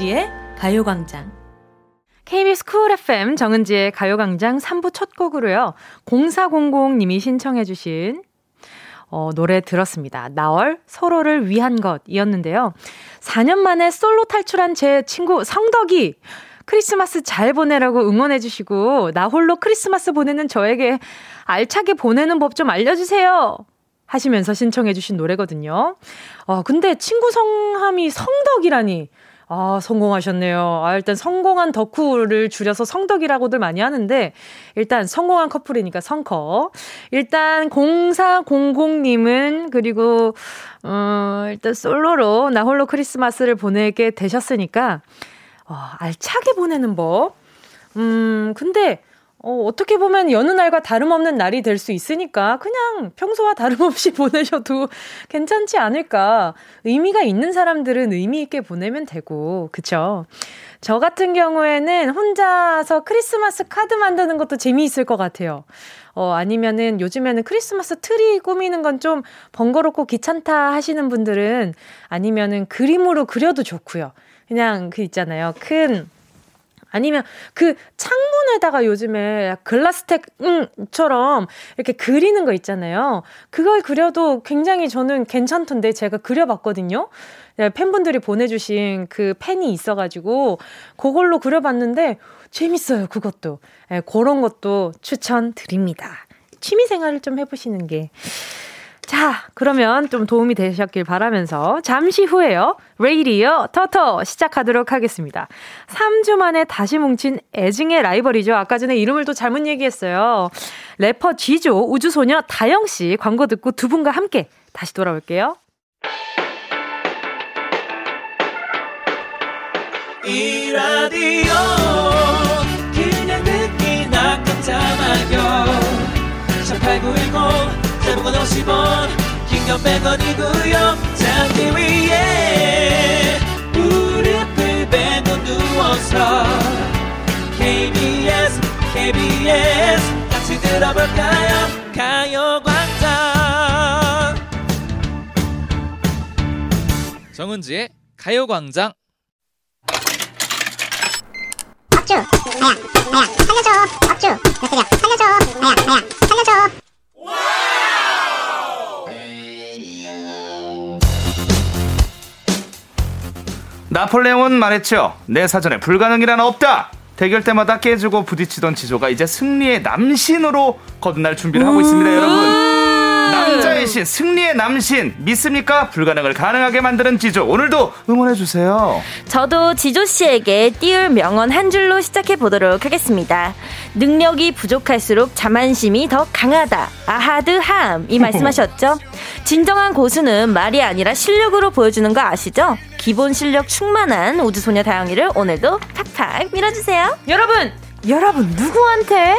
정은지의 가요광장. KBS Cool FM 정은지의 가요광장 3부 첫 곡으로요. 0400님이 신청해주신 어, 노래 들었습니다. 나얼 서로를 위한 것이었는데요. 4년 만에 솔로 탈출한 제 친구 성덕이 크리스마스 잘 보내라고 응원해주시고, 나 홀로 크리스마스 보내는 저에게 알차게 보내는 법 좀 알려주세요. 하시면서 신청해주신 노래거든요. 어, 근데 친구 성함이 성덕이라니. 아, 성공하셨네요. 아, 일단 성공한 덕후를 줄여서 성덕이라고들 많이 하는데, 일단 성공한 커플이니까 성커. 일단 0400님은, 그리고, 어, 일단 솔로로 나 홀로 크리스마스를 보내게 되셨으니까, 어, 알차게 보내는 법. 음, 근데, 어, 어떻게 보면 여느 날과 다름없는 날이 될 수 있으니까 그냥 평소와 다름없이 보내셔도 괜찮지 않을까. 의미가 있는 사람들은 의미 있게 보내면 되고, 그쵸? 저 같은 경우에는 혼자서 크리스마스 카드 만드는 것도 재미있을 것 같아요. 어, 아니면은 요즘에는 크리스마스 트리 꾸미는 건 좀 번거롭고 귀찮다 하시는 분들은 아니면은 그림으로 그려도 좋고요. 그냥 그 있잖아요. 큰 아니면 그 창문에다가 요즘에 글라스데코처럼 이렇게 그리는 거 있잖아요. 그걸 그려도 굉장히 저는 괜찮던데 제가 그려봤거든요. 네, 팬분들이 보내주신 그 펜이 있어가지고 그걸로 그려봤는데 재밌어요. 그것도. 네, 그런 것도 추천드립니다. 취미 생활을 좀 해보시는 게 자, 그러면 좀 도움이 되셨길 바라면서 잠시 후에요. 레이디어 터터 시작하도록 하겠습니다. 3주 만에 다시 뭉친 애증의 라이벌이죠. 아까 전에 이름을 또 잘못 얘기했어요. 래퍼 지조 우주소녀 다영씨 광고 듣고 두 분과 함께 다시 돌아올게요. 이 라디오 그냥 듣기 나 깜짝마요 18910 대목원 50원 긴건 100원이고요 잠기 위에 무릎을 베고 누워서 KBS KBS 같이 들어볼까요? 가요광장. 정은지의 가요광장. 박주. 아야 아야 살려줘. 박주. 몇 살려줘. 아야 아야 나폴레옹은 말했죠. 내 사전에 불가능이란 없다. 대결 때마다 깨지고 부딪히던 지조가 이제 승리의 남신으로 거듭날 준비를 하고 있습니다, 여러분. 남자의 신, 승리의 남신 믿습니까? 불가능을 가능하게 만드는 지조 오늘도 응원해 주세요. 저도 지조 씨에게 띄울 명언 한 줄로 시작해 보도록 하겠습니다. 능력이 부족할수록 자만심이 더 강하다. 아하드함 이 말씀하셨죠? 진정한 고수는 말이 아니라 실력으로 보여주는 거 아시죠? 기본 실력 충만한 우주소녀 다영이를 오늘도 탁탁 밀어주세요. 여러분, 여러분 누구한테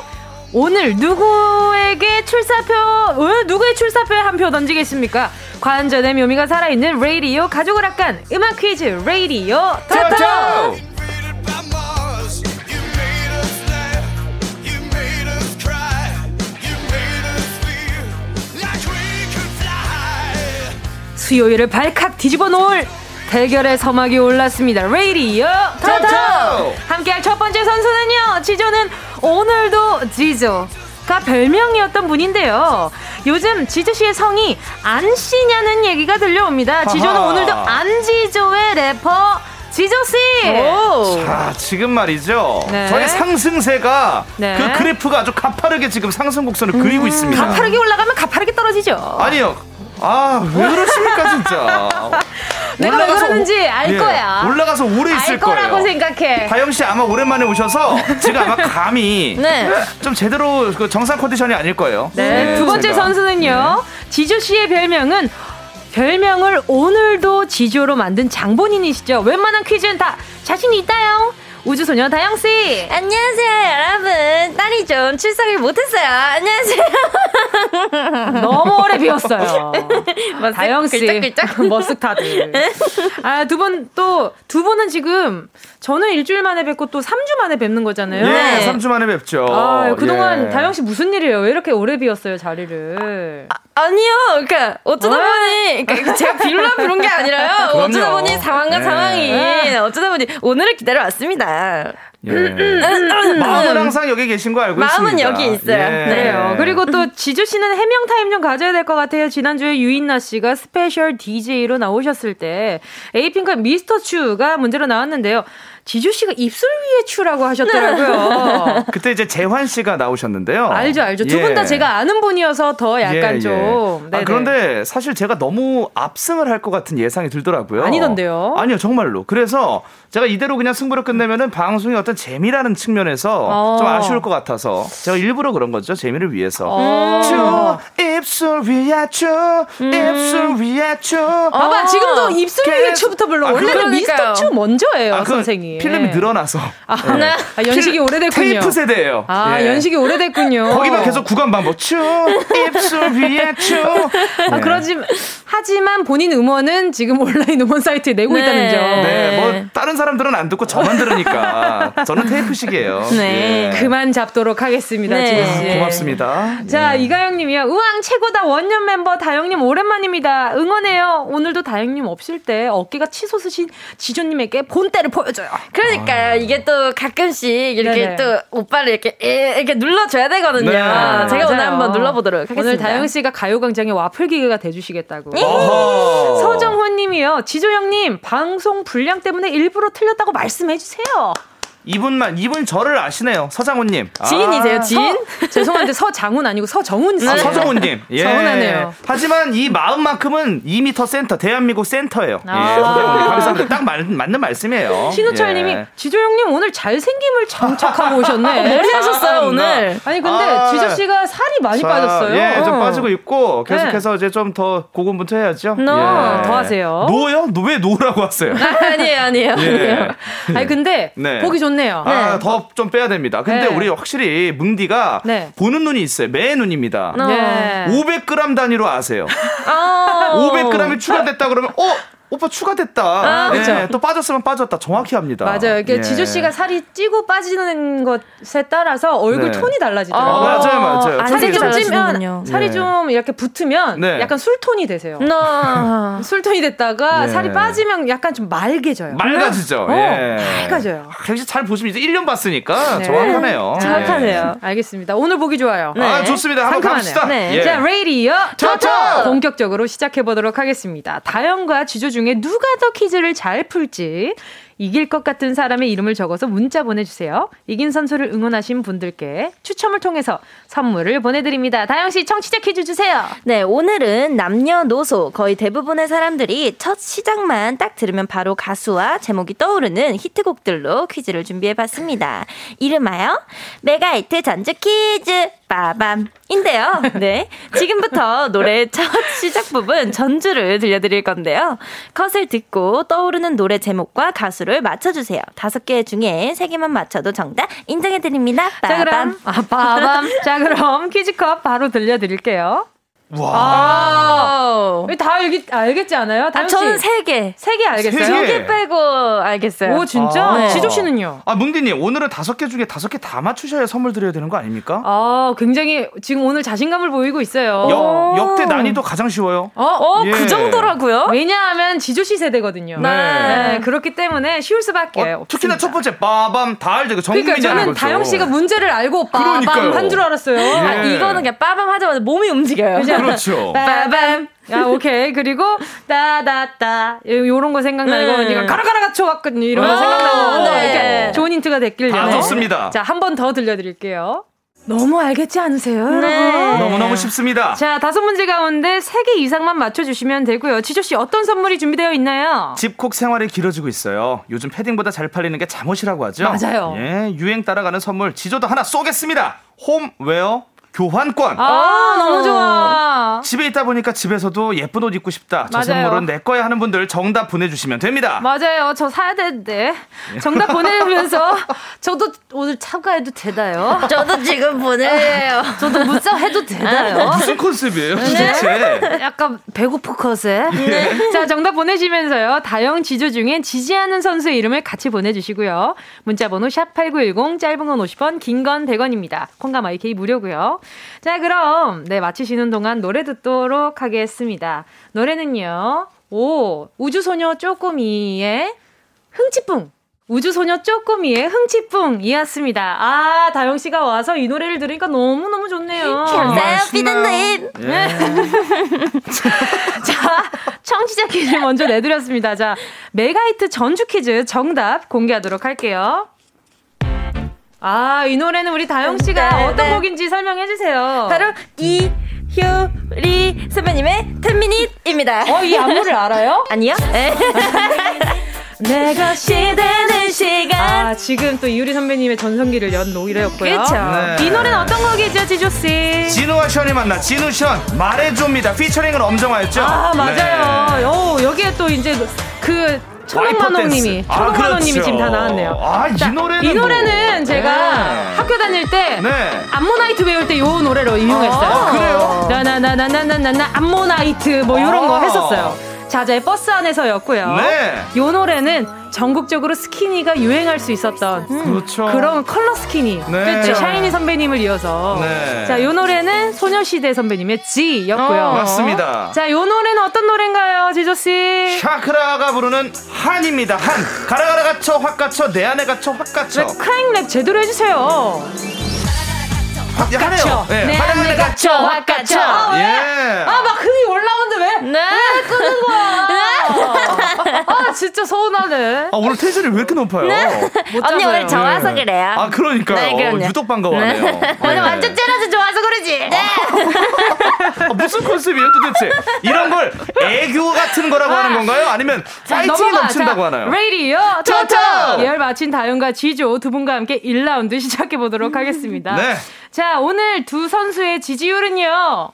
오늘 누구에게 출사표, 어? 누구의 출사표에 한 표 던지겠습니까? 관전의 묘미가 살아있는 레이디오 가족을 아깐 음악 퀴즈 레이디오 토토! 수요일을 발칵 뒤집어 놓을 대결의 서막이 올랐습니다. 레이디오 토토! 함께할 첫 번째 선수는요. 지조는 오늘도 지조 가 별명이었던 분인데요. 요즘 지조 씨의 성이 안씨냐는 얘기가 들려옵니다. 지조는 오늘도 안지조의 래퍼 지조 씨! 자, 지금 말이죠. 네. 저희 상승세가 네. 그 그래프가 아주 가파르게 지금 상승 곡선을 음, 그리고 있습니다. 가파르게 올라가면 가파르게 떨어지죠. 아니요. 아, 왜 그러십니까, 진짜. 내가 왜 그러는지 알 예, 거야. 올라가서 오래 있을 거예요. 거라고 생각해. 다영 씨 아마 오랜만에 오셔서 지금 아마 감이 네. 좀 제대로 그 정상 컨디션이 아닐 거예요. 네. 네두 번째 제가. 선수는요. 네. 지조 씨의 별명은 별명을 오늘도 지조로 만든 장본인이시죠. 웬만한 퀴즈는 다 자신 있다요. 우주소녀 다영씨! 안녕하세요, 여러분. 딸이 좀 출석을 못했어요. 안녕하세요. 너무 오래 비웠어요. 다영씨. 머쓱 타들. 아, 두 분, 또, 두 분은 지금 저는 일주일 만에 뵙고 또 3주 만에 뵙는 거잖아요. 네, 3주 만에 뵙죠. 아, 그동안 예. 다영씨 무슨 일이에요? 왜 이렇게 오래 비웠어요, 자리를? 아, 니요 그러니까 어쩌다 어? 보니 그러니까 제가 빌라 부른 게 아니라요. 어쩌다 보니 상황과 네. 상황이 어쩌다 보니 오늘을 기다려 왔습니다. 예. 음, 마음은 항상 여기 계신 거 알고 마음은 있습니다. 마음은 여기 있어요. 예. 네. 그리고 또 지조 씨는 해명 타임 좀 가져야 될 것 같아요. 지난주에 유인나 씨가 스페셜 DJ로 나오셨을 때 에이핑크 미스터 츄가 문제로 나왔는데요. 지조 씨가 입술 위에 추라고 하셨더라고요. 그때 이제 재환 씨가 나오셨는데요. 알죠, 알죠. 두 분다 예. 제가 아는 분이어서 더 약간 예, 예. 좀. 아, 그런데 사실 제가 너무 압승을 할 것 같은 예상이 들더라고요. 아니던데요? 아니요, 정말로. 그래서 제가 이대로 그냥 승부를 끝내면은 방송이 어떤 재미라는 측면에서 어. 좀 아쉬울 것 같아서 제가 일부러 그런 거죠. 재미를 위해서. 어. 입술 위에 추, 음. 입술 위에 추. 봐봐, 지금도 입술 위에 추부터 불러. 아, 원래는 미스터 추 먼저예요, 아, 그 선생님. 필름이 늘어나서. 아, 네. 아, 연식이 오래됐군요. 테이프 세대예요. 아, 예. 연식이 오래됐군요. 거기만 계속 구간 반복. 추, 입술 위에 추. 아, 네. 그러지 하지만 본인 음원은 지금 온라인 음원 사이트에 내고 네. 있다는 점. 네, 뭐 다른 사람들은 안 듣고 저만 들으니까 저는 테이프식이에요. 네, 예. 그만 잡도록 하겠습니다, 네. 씨. 고맙습니다. 자, 예. 이가영님이요. 우왕 최고다 원년 멤버 다영님 오랜만입니다. 응원해요. 오늘도 다영님 없을 때 어깨가 치솟으신 지조님에게 본때를 보여줘요. 그러니까요. 아. 이게 또 가끔씩 이렇게 네네. 또 오빠를 이렇게 이렇게 눌러줘야 되거든요. 네. 제가 맞아요. 오늘 한번 눌러보도록 하겠습니다. 오늘 다영 씨가 가요광장의 와플 기계가 돼주시겠다고. 서정호님이요. 지조 형님 방송 분량 때문에 일부러 틀렸다고 말씀해 주세요. 이분만 이분 저를 아시네요 서장훈님 지인이세요 아. 지인? 서, 죄송한데 서장훈 아니고 서정훈 씨. 아, 서정훈님 예. 서운하네요. 하지만 이 마음만큼은 2미터 센터 대한민국 센터예요. 아. 예, 서장훈님 감사합니다. 딱 맞, 맞는 말씀이에요. 신우철님이 예. 지조형님 오늘 잘생김을 장착하고 오셨네. 머리 하셨어요 아, 오늘. 아니 근데 아, 지조 씨가 살이 많이 자, 빠졌어요. 예, 좀 어. 빠지고 있고 계속해서 네. 이제 좀 더 고군분투 해야죠. No, 예. 더 하세요. No요? 왜 no라고 하세요? 아니에요, 아니에요. 예. 아니 근데 네. 보기 좋. 좋네요. 아, 네. 더좀 빼야 됩니다. 근데 네. 우리 확실히 뭉디가 네. 보는 눈이 있어요. 매 눈입니다. 네. 500g 단위로 아세요. 500g이 추가됐다 그러면 어 오빠 추가됐다. 아, 네, 또 빠졌으면 빠졌다. 정확히 합니다. 맞아요. 이게 예. 지조 씨가 살이 찌고 빠지는 것에 따라서 얼굴 네. 톤이 달라지더라고요. 아, 맞아요, 맞아요. 아, 살이 좀 찌면 살이 네. 좀 이렇게 붙으면 네. 약간 술 톤이 되세요. No. 술 톤이 됐다가 네. 살이 빠지면 약간 좀 맑아져요. 맑아지죠. 어, 예. 맑아져요. 역시 잘 보시면 이제 1년 봤으니까 네. 정확하네요. 정확하네요. 예. 알겠습니다. 오늘 보기 좋아요. 아, 좋습니다. 한번 갑시다. 예. 자, 레이디어 토토 본격적으로 시작해 보도록 하겠습니다. 다영과 지조 중 중에 누가 더 퀴즈를 잘 풀지 이길 것 같은 사람의 이름을 적어서 문자 보내주세요. 이긴 선수를 응원하신 분들께 추첨을 통해서 선물을 보내드립니다. 다영씨 청취자 퀴즈 주세요. 네, 오늘은 남녀노소 거의 대부분의 사람들이 첫 시작만 딱 들으면 바로 가수와 제목이 떠오르는 히트곡들로 퀴즈를 준비해봤습니다. 이름하여 메가히트 전주 퀴즈 빠밤인데요. 네. 지금부터 노래 첫 시작 부분 전주를 들려드릴 건데요. 컷을 듣고 떠오르는 노래 제목과 가수 를 맞춰주세요. 다섯 개 중에 세 개만 맞춰도 정답 인정해드립니다. 빠밤. 자, 그럼, 아, 빠밤. 자, 그럼 퀴즈 컷 바로 들려드릴게요. 와. 아~ 다 알겠, 알겠지 않아요? 아, 저는 세 개. 세 개 알겠어요? 세 개 빼고 알겠어요. 오, 진짜? 아~ 네. 지조 씨는요? 아, 뭉디님, 오늘은 다섯 개 중에 다섯 개 다 맞추셔야 선물 드려야 되는 거 아닙니까? 아, 굉장히 지금 오늘 자신감을 보이고 있어요. 역, 역대 난이도 가장 쉬워요. 어, 어 예. 그 정도라고요? 왜냐하면 지조 씨 세대거든요. 네. 네. 그렇기 때문에 쉬울 수밖에 어, 특히나 첫 번째 빠밤 다 알죠. 그 그러니까 저는 다영 씨가 문제를 알고 빠밤 한 줄 알았어요. 예. 아, 이거는 그냥 빠밤 하자마자 몸이 움직여요. 그렇죠. 빠밤. 아, 오케이. 그리고, 따다따. 요런 거 생각나고, 네. 니가 가라가라가 쳐왔거든요. 이런 거 아, 생각나고. 네. 좋은 힌트가 됐길. 아, 좋습니다. 자, 한 번 더 들려드릴게요. 너무 알겠지 않으세요, 네. 여러분? 너무너무 쉽습니다. 자, 다섯 문제 가운데 세 개 이상만 맞춰주시면 되고요. 지조씨, 어떤 선물이 준비되어 있나요? 집콕 생활이 길어지고 있어요. 요즘 패딩보다 잘 팔리는 게 잠옷이라고 하죠? 맞아요. 예, 유행 따라가는 선물, 지조도 하나 쏘겠습니다. 홈웨어 교환권. 아, 너무 좋아. 집에 있다 보니까 집에서도 예쁜 옷 입고 싶다. 저 맞아요. 선물은 내 거야 하는 분들 정답 보내주시면 됩니다. 맞아요. 저 사야 되는데. 정답 보내면서 저도 오늘 참가해도 되나요? 저도 지금 보내요. 저도 문자 해도 되나요? 무슨 컨셉이에요, 도대체? 네? 약간 배고프 컷에. 네. 자, 정답 보내시면서요. 다영 지조 중엔 지지하는 선수의 이름을 같이 보내주시고요. 문자번호 샵8910, 짧은 건 50원, 긴 건 100원입니다. 콩감 IK 무료고요. 자, 그럼, 네, 마치시는 동안 노래 듣도록 하겠습니다. 노래는요, 오, 우주소녀 쪼꼬미의 흥치뿡. 우주소녀 쪼꼬미의 흥치뿡이었습니다. 아, 다영 씨가 와서 이 노래를 들으니까 너무너무 좋네요. 감사해요, 피디님. 네. 자, 청취자 퀴즈 먼저 내드렸습니다. 자, 메가히트 전주 퀴즈 정답 공개하도록 할게요. 아, 이 노래는 우리 다영 씨가 네, 어떤 네. 곡인지 설명해 주세요. 바로 이 효리 선배님의 10미닛입니다. 어, 이 안무를 알아요? 아니요. 네. 내 것이 되는 시간. 아, 지금 또 이유리 선배님의 전성기를 연 노래였고요. 그렇죠. 네. 이 노래는 어떤 곡이죠, 지조 씨? 진우와 션이 만나, 진우 션, 말해줍니다. 피처링은 엄정화였죠? 아, 맞아요. 네. 오, 여기에 또 이제 그 천옥만호님이 아, 천옥만호님이 그렇죠. 지금 다 나왔네요. 아, 이 노래는 이 노래는 뭐. 제가 네. 학교 다닐 때 네. 암모나이트 배울 때이 노래로 이용했어요. 아, 그래요? 나나나나나나나 암모나이트 뭐 이런 아. 거 했었어요. 자자의 버스 안에서였고요. 네. 이 노래는 전국적으로 스키니가 유행할 수 있었던 음. 그렇죠. 그런 컬러 스키니. 네. 그렇죠. 샤이니 선배님을 이어서. 네. 자, 이 노래는 소녀시대 선배님의 Gee였고요. 어, 맞습니다. 자, 이 노래는 어떤 노래인가요, 지조 씨? 샤크라가 부르는 한입니다. 한. 가라가라 갇혀, 확 갇혀, 내 안에 갇혀, 확 갇혀. 네, 크랭 랩 제대로 해주세요. 확 갇혀. 네, 내 안에 갇혀, 확 갇혀. 아, 예. 아, 막 흥이 올라오는데 왜? 네. 왜 끄는 거야? 아, 진짜 서운하네. 아, 오늘 텐션이 왜 이렇게 높아요? 네. 언니 오늘 좋아서 네. 그래요. 아, 그러니까요. 네, 어, 유독 반가워하네요. 네. 오늘 완전 째려서 좋아서 그러지. 네. 아, 무슨 컨셉이에요, 도대체? 이런 걸 애교 같은 거라고 아. 하는 건가요? 아니면 파이팅이 넘친다고 하나요? 레이디요 토토! 열 마친 다윤과 지조 두 분과 함께 1라운드 시작해 보도록 하겠습니다. 네. 자, 오늘 두 선수의 지지율은요.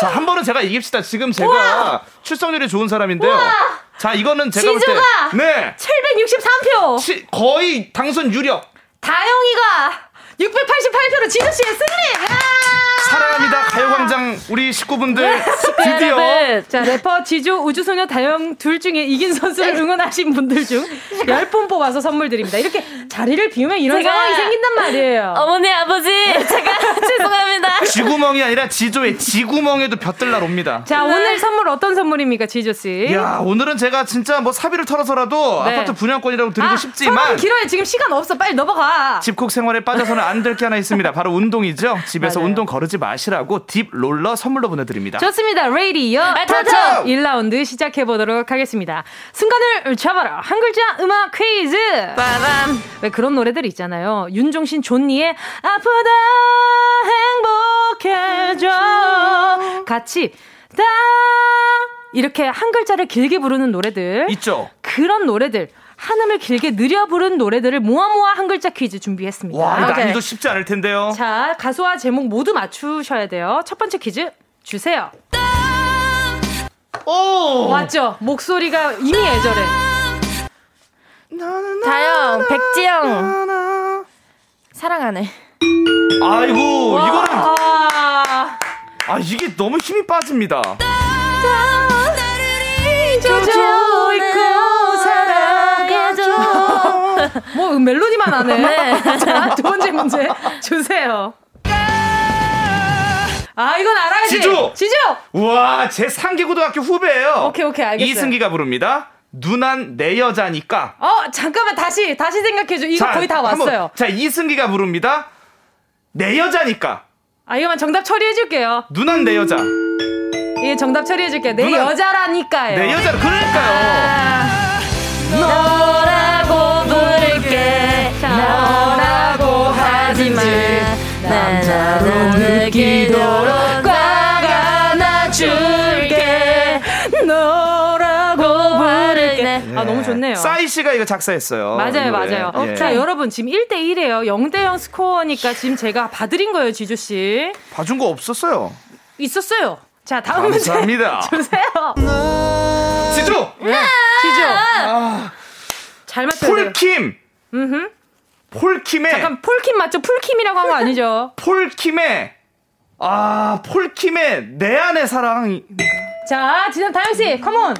자, 한 번은 제가 이깁시다. 지금 제가 우와. 출석률이 좋은 사람인데요. 우와. 자, 이거는 제가 볼 때. 네. 763표. 치, 거의 당선 유력. 다영이가 688표로 지수씨의 승리! 사랑합니다. 가요광장 우리 식구분들 네. 드디어 자 래퍼 지조 우주소녀 다영 둘 중에 이긴 선수를 네. 응원하신 분들 중 10분 뽑아서 선물 드립니다. 이렇게 자리를 비우면 이런 상황이 생긴단 말이에요. 어머니 아버지 제가 죄송합니다. 쥐구멍이 아니라 지조의 지구멍에도 볕들 날 옵니다. 자 네. 오늘 선물 어떤 선물입니까 지조 씨? 야 오늘은 제가 진짜 뭐 사비를 털어서라도 네. 아파트 분양권이라고 드리고 아, 싶지만 길어요. 지금 시간 없어. 빨리 넘어가. 집콕 생활에 빠져서는 안 될 게 하나 있습니다. 바로 운동이죠. 집에서 맞아요. 운동 거 르지 마시라고 딥 롤러 선물로 보내드립니다. 좋습니다. 레이디어 타타 1라운드 시작해보도록 하겠습니다. 순간을 잡아라. 한 글자 음악 퀴즈. 빠밤. 왜 그런 노래들 있잖아요. 윤종신 좋니의 아프다 행복해져. 같이 다 이렇게 한 글자를 길게 부르는 노래들 있죠. 그런 노래들 한음을 길게 늘려 부른 노래들을 모아 모아 한 글자 퀴즈 준비했습니다. 와, 난이도 쉽지 않을 텐데요. 자, 가수와 제목 모두 맞추셔야 돼요. 첫 번째 퀴즈 주세요. 오! 맞죠? 목소리가 이미 애절해. 다영, 백지영. 사랑하네. 아이고, 이거는. 아, 이게 너무 힘이 빠집니다. 조져 있고. 뭐 멜로디만 하네. 네. 자, 두 번째 문제 주세요. 아, 이건 알아야지. 지조! 지조! 우와, 제 3기 고등학교 후배예요. 오케이, 오케이, 알겠어요. 이승기가 부릅니다. 누난 내 여자니까. 어, 잠깐만, 다시, 다시 생각해줘. 이거 자, 거의 다 한번, 왔어요. 자, 이승기가 부릅니다. 내 여자니까. 아, 이거만 정답 처리해줄게요. 누난 내 여자. 이게 정답 처리해줄게요. 내 누나- 여자라니까요. 내 여자, 그러니까요. 너 나로 느끼도록 꽉 안아줄게 너라고 부를게 아, 너무 좋네요. 싸이 씨가 이거 작사했어요. 맞아요. 맞아요. 예. 자, 여러분, 지금 1대1이에요. 0대0 스코어니까 지금 제가 봐드린 거예요, 지조 씨. 봐준 거 없었어요. 있었어요. 자, 다음 문제. 감사합니다. 주세요. 지조! 지조. 잘 맞춰야 돼요. 폴킴! 음흠. 폴킴의 잠깐, 폴킴 맞죠? 폴킴이라고 한 거 아니죠? 폴킴의 아 폴킴의 내 안의 사랑 자, 지금 다영 씨, 컴온.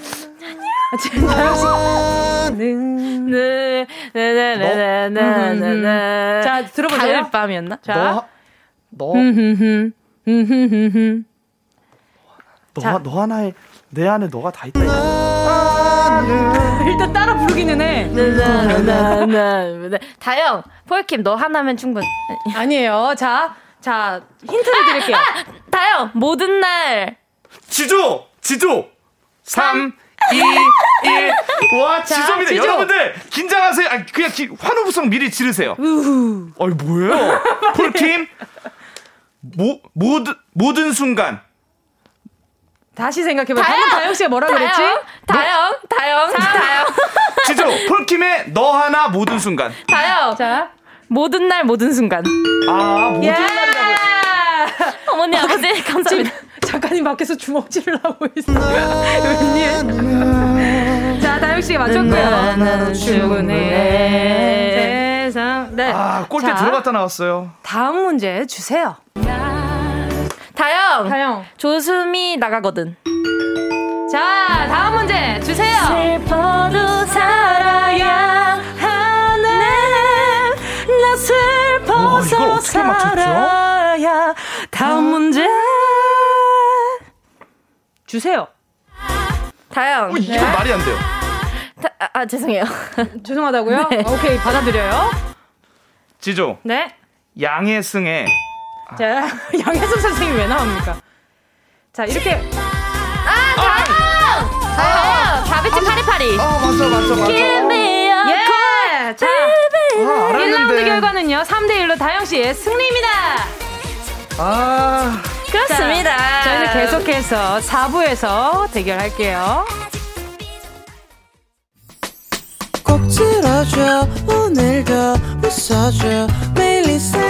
지금 다영씨. 네, 네네네네네네 자, 들어보세요. 가을 밤이었나? 자. 너. 너, 자. 너 하나에 내 안에 너가 다 있다. 일단 따라 부르기는 해. 네네네네 다영 폴킴 너 하나면 충분 아니에요. 자, 자, 힌트를 드릴게요. 다영 모든 날 지조 지조 3 2 1 와, 자, 지조입니다. 지조. 여러분들 긴장하세요. 아, 그냥 기, 환호부성 미리 지르세요. 우후. 어이 뭐예요? 폴킴 모, 모든 모든 순간 다시 생각해봐. 방금 다영 씨가 뭐라 그랬지? 다영 다영 다영 지조 폴킴의 너 하나 모든 순간 다영 자, 모든 날 모든 순간 아 모든 예! 날이라고 어머니 아버지 감사합니다 작가님 밖에서 주먹질을 하고 있어요. 웬일? 자, 다영 씨가 맞췄고요. 나는 충분해. 세상. 네. 아 골대 자, 들어갔다 나왔어요. 다음 문제 주세요. 다영 다영. 조수미 나가거든 자, 다음 문제 주세요. 슬퍼도 살아야 하네 나 와, 이걸 슬퍼서 어떻게 맞췄죠? 살아야 다음 문제 주세요. 다영 어, 이거 말이 안 돼요. 다, 아, 아, 죄송해요 죄송하다고요? 오케이, 받아들여요. 지조 네. 양혜승의 자, 양혜선 선생님 왜 나옵니까? 자, 이렇게. 다영 다비치 파리파리 아 맞아 맞아 맞아. Give me a 예! 자, 아, 1라운드 알았는데. 결과는요, 3대1로 다영씨의 승리입니다. 아 그렇습니다 저희는 계속해서 4부에서 대결할게요. 꼭 들어줘 오늘도 웃어줘 매일 일상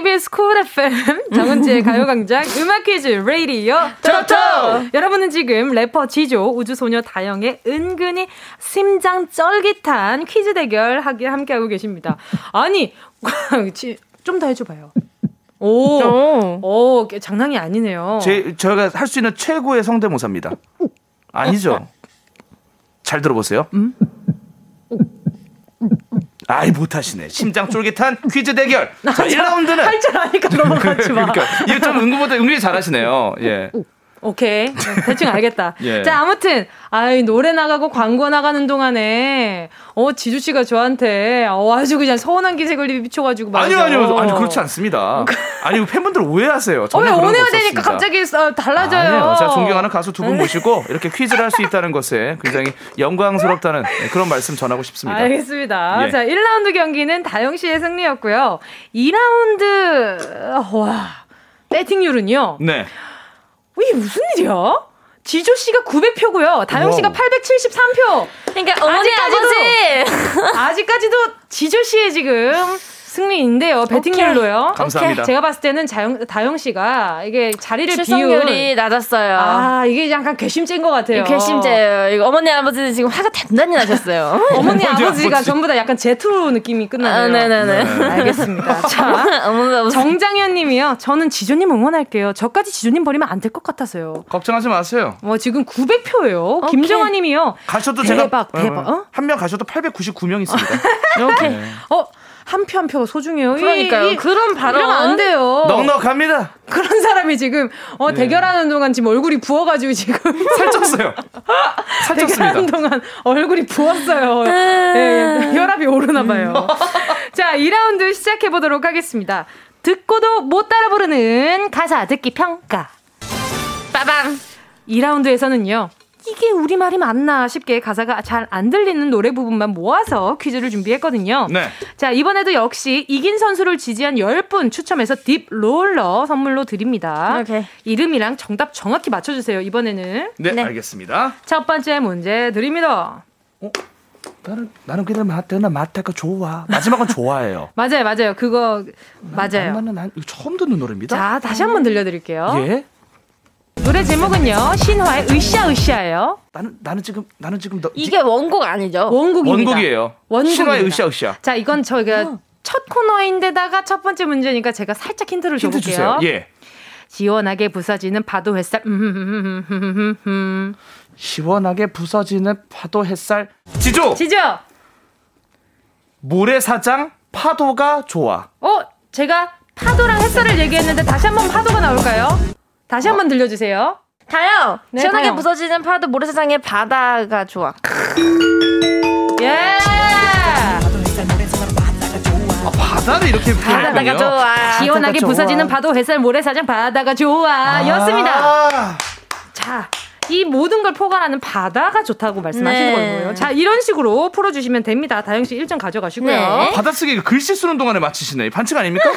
KBS 쿨 FM 정은지의 가요광장 음악 퀴즈 레이디오. 토토! 여러분은 지금 래퍼 지조 우주소녀 다영의 은근히 심장 쫄깃한 퀴즈 대결 하기 함께하고 계십니다. 아니 좀 더 해줘봐요. 오, 오, 장난이 아니네요. 제 저희가 할 수 있는 최고의 성대모사입니다. 아니죠? 잘 들어보세요. 아이 못하시네. 심장 쫄깃한 퀴즈 대결. 자, 1라운드는 할 줄 아니까 넘어가지 마 그러니까 이거 좀 은근보다 은근히 잘하시네요. 예. 오케이. 대충 알겠다. 예. 자, 아무튼, 아이, 노래 나가고 광고 나가는 동안에, 어, 지주씨가 저한테, 어, 아주 그냥 서운한 기색을. 아니요, 말이죠. 아니요, 아니 그렇지 않습니다. 아니 팬분들 오해하세요. 어, 왜 없었습니다. 되니까 갑자기 어, 달라져요. 아니에요. 제가 존경하는 가수 두 분 모시고 이렇게 퀴즈를 할 수 있다는 것에 굉장히 영광스럽다는 네, 그런 말씀 전하고 싶습니다. 알겠습니다. 예. 자, 1라운드 경기는 다영 씨의 승리였고요. 2라운드, 와, 배팅률은요. 네. 이게 무슨 일이야? 지조 씨가 900표고요. 다영 씨가 와우. 873표. 그러니까 어머니 아버지 아직까지도 지조 씨의 지금 승리인데요. 배팅률로요. 감사합니다. 제가 봤을 때는 자영, 다영 씨가 이게 자리를 출석률이 낮았어요. 아, 이게 약간 괘씸죄인 것 같아요. 괘씸죄예요. 이거 어머니 아버지는 지금 화가 단단히 나셨어요. 어머니 아버지가 전부 다 약간 제트로 느낌이 끝나네요. 아, 네네네. 네. 알겠습니다. 자, 어머니 아버지. 정장현 님이요. 저는 지조님 응원할게요. 저까지 지조님 버리면 안 될 것 같아서요. 걱정하지 마세요. 어, 지금 900표예요. 김정환 님이요. 가셔도 대박, 제가 대박. 어? 한명 가셔도 899명 있습니다. 이렇게. 네. 어, 한 표 한 표가 소중해요. 그러니까요. 이, 이, 그런 발언. 안 돼요. 넉넉합니다. 그런 사람이 지금 어, 대결하는 동안 지금 얼굴이 부어가지고 지금 살쪘어요. 살쪘습니다. 대결하는 동안 얼굴이 부었어요. 네, 혈압이 오르나 봐요. 자, 2라운드 시작해 보도록 하겠습니다. 듣고도 못 따라 부르는 가사 듣기 평가. 빠밤. 2라운드에서는요. 이게 우리말이 맞나 싶게 가사가 잘 안 들리는 노래 부분만 모아서 퀴즈를 준비했거든요. 네. 자, 이번에도 역시 이긴 선수를 지지한 10분 추첨해서 딥 롤러 선물로 드립니다. 오케이. 이름이랑 정답 정확히 맞춰주세요, 이번에는. 네, 알겠습니다. 첫 번째 문제 드립니다. 나는 나는 그냥 마트나 마트가 좋아. 마지막은 좋아해요. 맞아요, 맞아요. 그거, 맞아요. 나는 난 이거 처음 듣는 노래입니다. 자, 다시 한번 들려드릴게요. 예. 노래 제목은요, 신화의 으쌰으쌰예요. 나는 나는 지금 나는 지금 너, 이게 원곡 아니죠? 원곡입니다. 원곡이에요. 원곡입니다. 신화의 으쌰으쌰. 자, 이건 저희가 첫 코너인데다가 첫 번째 문제니까 제가 살짝 힌트를 힌트 줘볼게요. 주세요. 예. 시원하게 부서지는 파도 햇살. 음, 음, 시원하게 부서지는 파도 햇살. 지조. 지죠? 모래사장 파도가 좋아. 어, 제가 파도랑 햇살을 얘기했는데 다시 한번 파도가 나올까요? 다시 한번 들려주세요. 다요. 네, 시원하게 다요. 부서지는 파도 모래사장의 바다가 좋아. 예! 아, 바다를 이렇게 바다가. 좋아. 시원하게 바다가 부서지는 좋아. 파도 햇살 모래사장 바다가 좋아 아. 였습니다. 자, 이 모든 걸 포괄하는 바다가 좋다고 말씀하시는 네. 거고요. 자, 이런 식으로 풀어주시면 됩니다. 다영 씨 1점 가져가시고요. 네. 받아쓰기 글씨 쓰는 동안에 맞히시네. 반칙 아닙니까?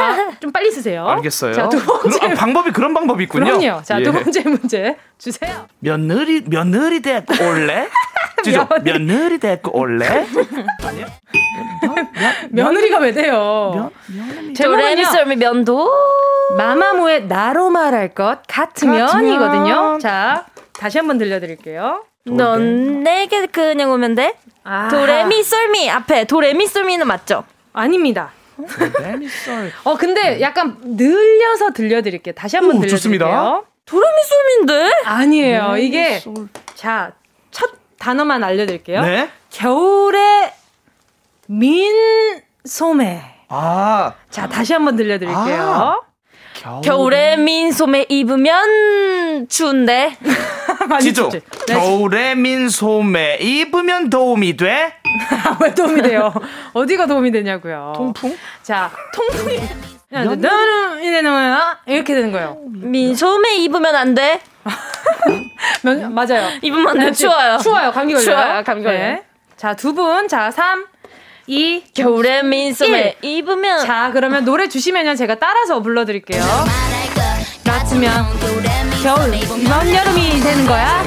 아, 좀 빨리 쓰세요. 알겠어요. 자, 두 번째. 그럼, 아, 방법이 그런 방법이 있군요. 그럼요. 자, 예. 두 번째 문제 주세요. 며느리 며느리 데리고 올래? 지조 며느리 데리고 올래? 며느리가 왜 돼요? 도레미솔미 면도. 마마무의 나로 말할 것 같으면이거든요. 자, 다시 한번 들려드릴게요. 넌 내게 그냥 오면 돼? 아하. 도레미 솔미 앞에 도레미 솔미는 맞죠? 아닙니다. 도레미 솔. 어, 근데 약간 늘려서 들려드릴게요. 다시 한번 오, 들려드릴게요. 좋습니다. 도레미 솔미인데? 아니에요. 이게 자, 첫 단어만 알려드릴게요. 네. 겨울의 민소매. 아 자, 다시 한번 들려드릴게요. 겨울. 겨울에 민소매 입으면 추운데. 많이 지조 춥지? 겨울에 민 소매 입으면 도움이 돼? 왜 도움이 돼요? 어디가 도움이 되냐고요. 통풍? 자, 통풍이. 이렇게 되는 거예요. 민 소매 입으면 안 돼? 면- 맞아요. 입으면 안 돼. 추워요. 추워요. 감기 걸려요. 추워요. 감기 걸려요. 네. 자, 두 분. 자, 3, 2, 겨울에 민소매 입으면 자, 그러면 노래 주시면요. 제가 따라서 불러드릴게요. 같으면 겨울 면 여름이 되는 거야?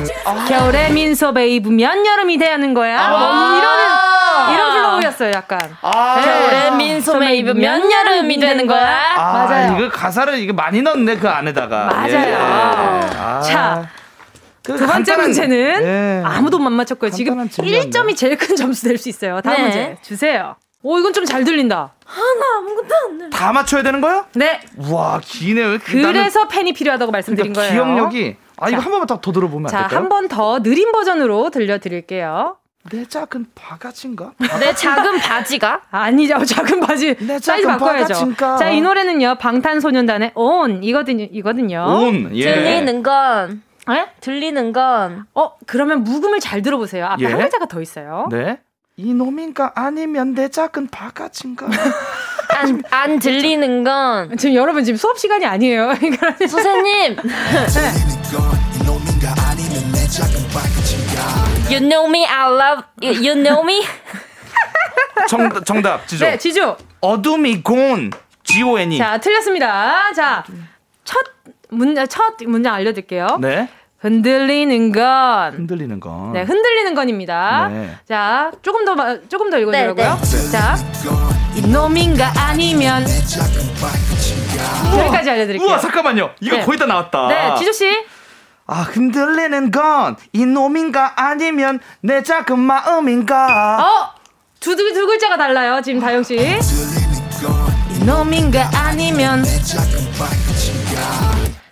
겨울에 민소매 입으면 여름이 되는 거야? 뭐 이런 이런 flow였어요, 약간. 아, 겨울에 민소매 입으면 여름이 되는 거야? 아, 맞아요. 이거 가사를 이거 많이 넣네 그 안에다가. 맞아요. 예. 아. 자, 그 두 번째 간단한- 문제는 예. 아무도 못 맞췄고요. 지금 간단한 질문이었네. 1점이 제일 큰 점수 될 수 있어요. 다음 네. 문제 주세요. 오, 이건 좀 잘 들린다. 다 맞춰야 되는 거요? 네. 우와 기네요. 그래서 펜이 필요하다고 말씀드린 그러니까 거예요. 기억력이 아 이거 자. 한 번만 더, 더 들어보면 안 자, 될까요? 한번 더 느린 버전으로 들려드릴게요. 내 작은 바가지인가? 내 작은 바지가 아니죠. 작은 바지 내 사이즈 작은 바꿔야죠. 바가지인가? 자, 이 노래는요. 방탄소년단의 On 이거든요. 이거든요. 온 예. 들리는 건 예? 들리는 건 어, 그러면 묵음을 잘 들어보세요. 앞에 예? 한 글자가 더 있어요. 네. 이놈인가 아니면 내 작은 바가지인가? 안, 안 들리는 건 지금 여러분 지금 수업 시간이 아니에요. 그러니까 선생님 You know me I love you, you know me 정, 정답 지조. 네, 지주. 어둠이 곤 G O N E. 자, 틀렸습니다. 자, 첫 문제 첫 문장 알려 드릴게요. 네. 흔들리는 건 흔들리는 건. 네, 흔들리는 건입니다. 네. 자, 조금 더 마- 조금 더 읽어 주라고요. 네, 자, 이놈인가 아니면 여기까지 알려드릴게요. 우와 잠깐만요. 이거 네. 거의 다 나왔다. 네, 지조 씨. 아 흔들리는 건 이놈인가 아니면 내 작은 마음인가. 어, 두, 두, 두 글자가 달라요. 지금 다영 씨. 이놈인가 아니면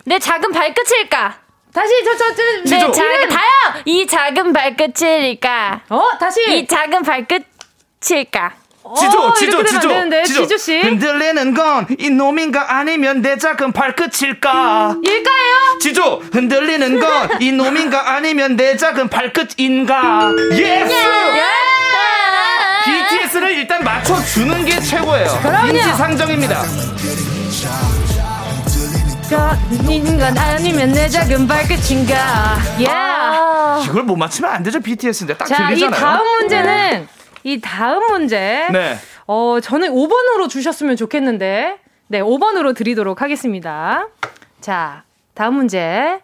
내 작은 발끝일까? 다시 저저저내 지조. 작은 다영 이 작은 발끝일까? 어, 다시. 이 작은 발끝일까? 지조, 어, 지조, 지조, 안 되는데. 지조 씨. 흔들리는 건 이놈인가 아니면 내 작은 발끝일까? 일까요? 지조, 흔들리는 건 이놈인가 아니면 내 작은 발끝인가? Yes! BTS를 일단 맞춰주는 게 최고예요. 그럼요. 인지상정입니다. 인간 아니면 내 작은 발끝인가. 예. 이걸 못 맞히면 안 되죠, BTS인데. 딱 자, 이 들리잖아요. 다음 문제는 이 다음 문제. 네. 어, 저는 5번으로 주셨으면 좋겠는데. 네, 5번으로 드리도록 하겠습니다. 자, 다음 문제.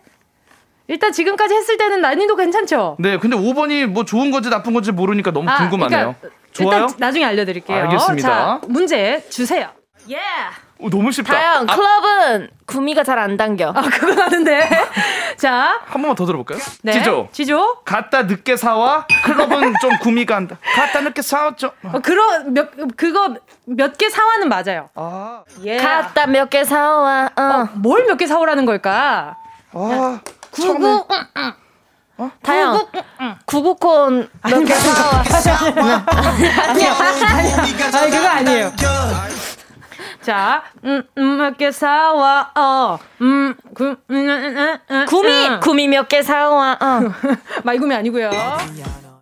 일단 지금까지 했을 때는 난이도 괜찮죠? 네, 근데 5번이 뭐 좋은 건지 나쁜 건지 모르니까 너무 아, 궁금하네요. 그러니까 좋아요? 일단 나중에 알려드릴게요. 알겠습니다. 자, 문제 주세요. 예. 오, 너무 쉽다. 다영 아, 클럽은 구미가 잘 안 당겨. 아, 그건 아는데. 자, 한 번만 더 들어볼까요? 네. 지조. 지조. 갔다 늦게 사와 클럽은 좀 구미가 한다. 갔다 늦게 사왔죠. 어, 그러, 몇, 그거 몇 개 사와는 맞아요. 아, 예. 갖다 몇 개 사와. 어. 어, 뭘몇 개 사오라는 걸까? 아, 구구. 다영 구구콘 몇개 사와. 아니요. 아니, 그거 아니에요. 자, 음, 음, 몇 개 사와, 어, 음, 구, 음, 음, 음, 음, 구미 음. 구미 몇 개 사와. 어. 말구미 아니고요.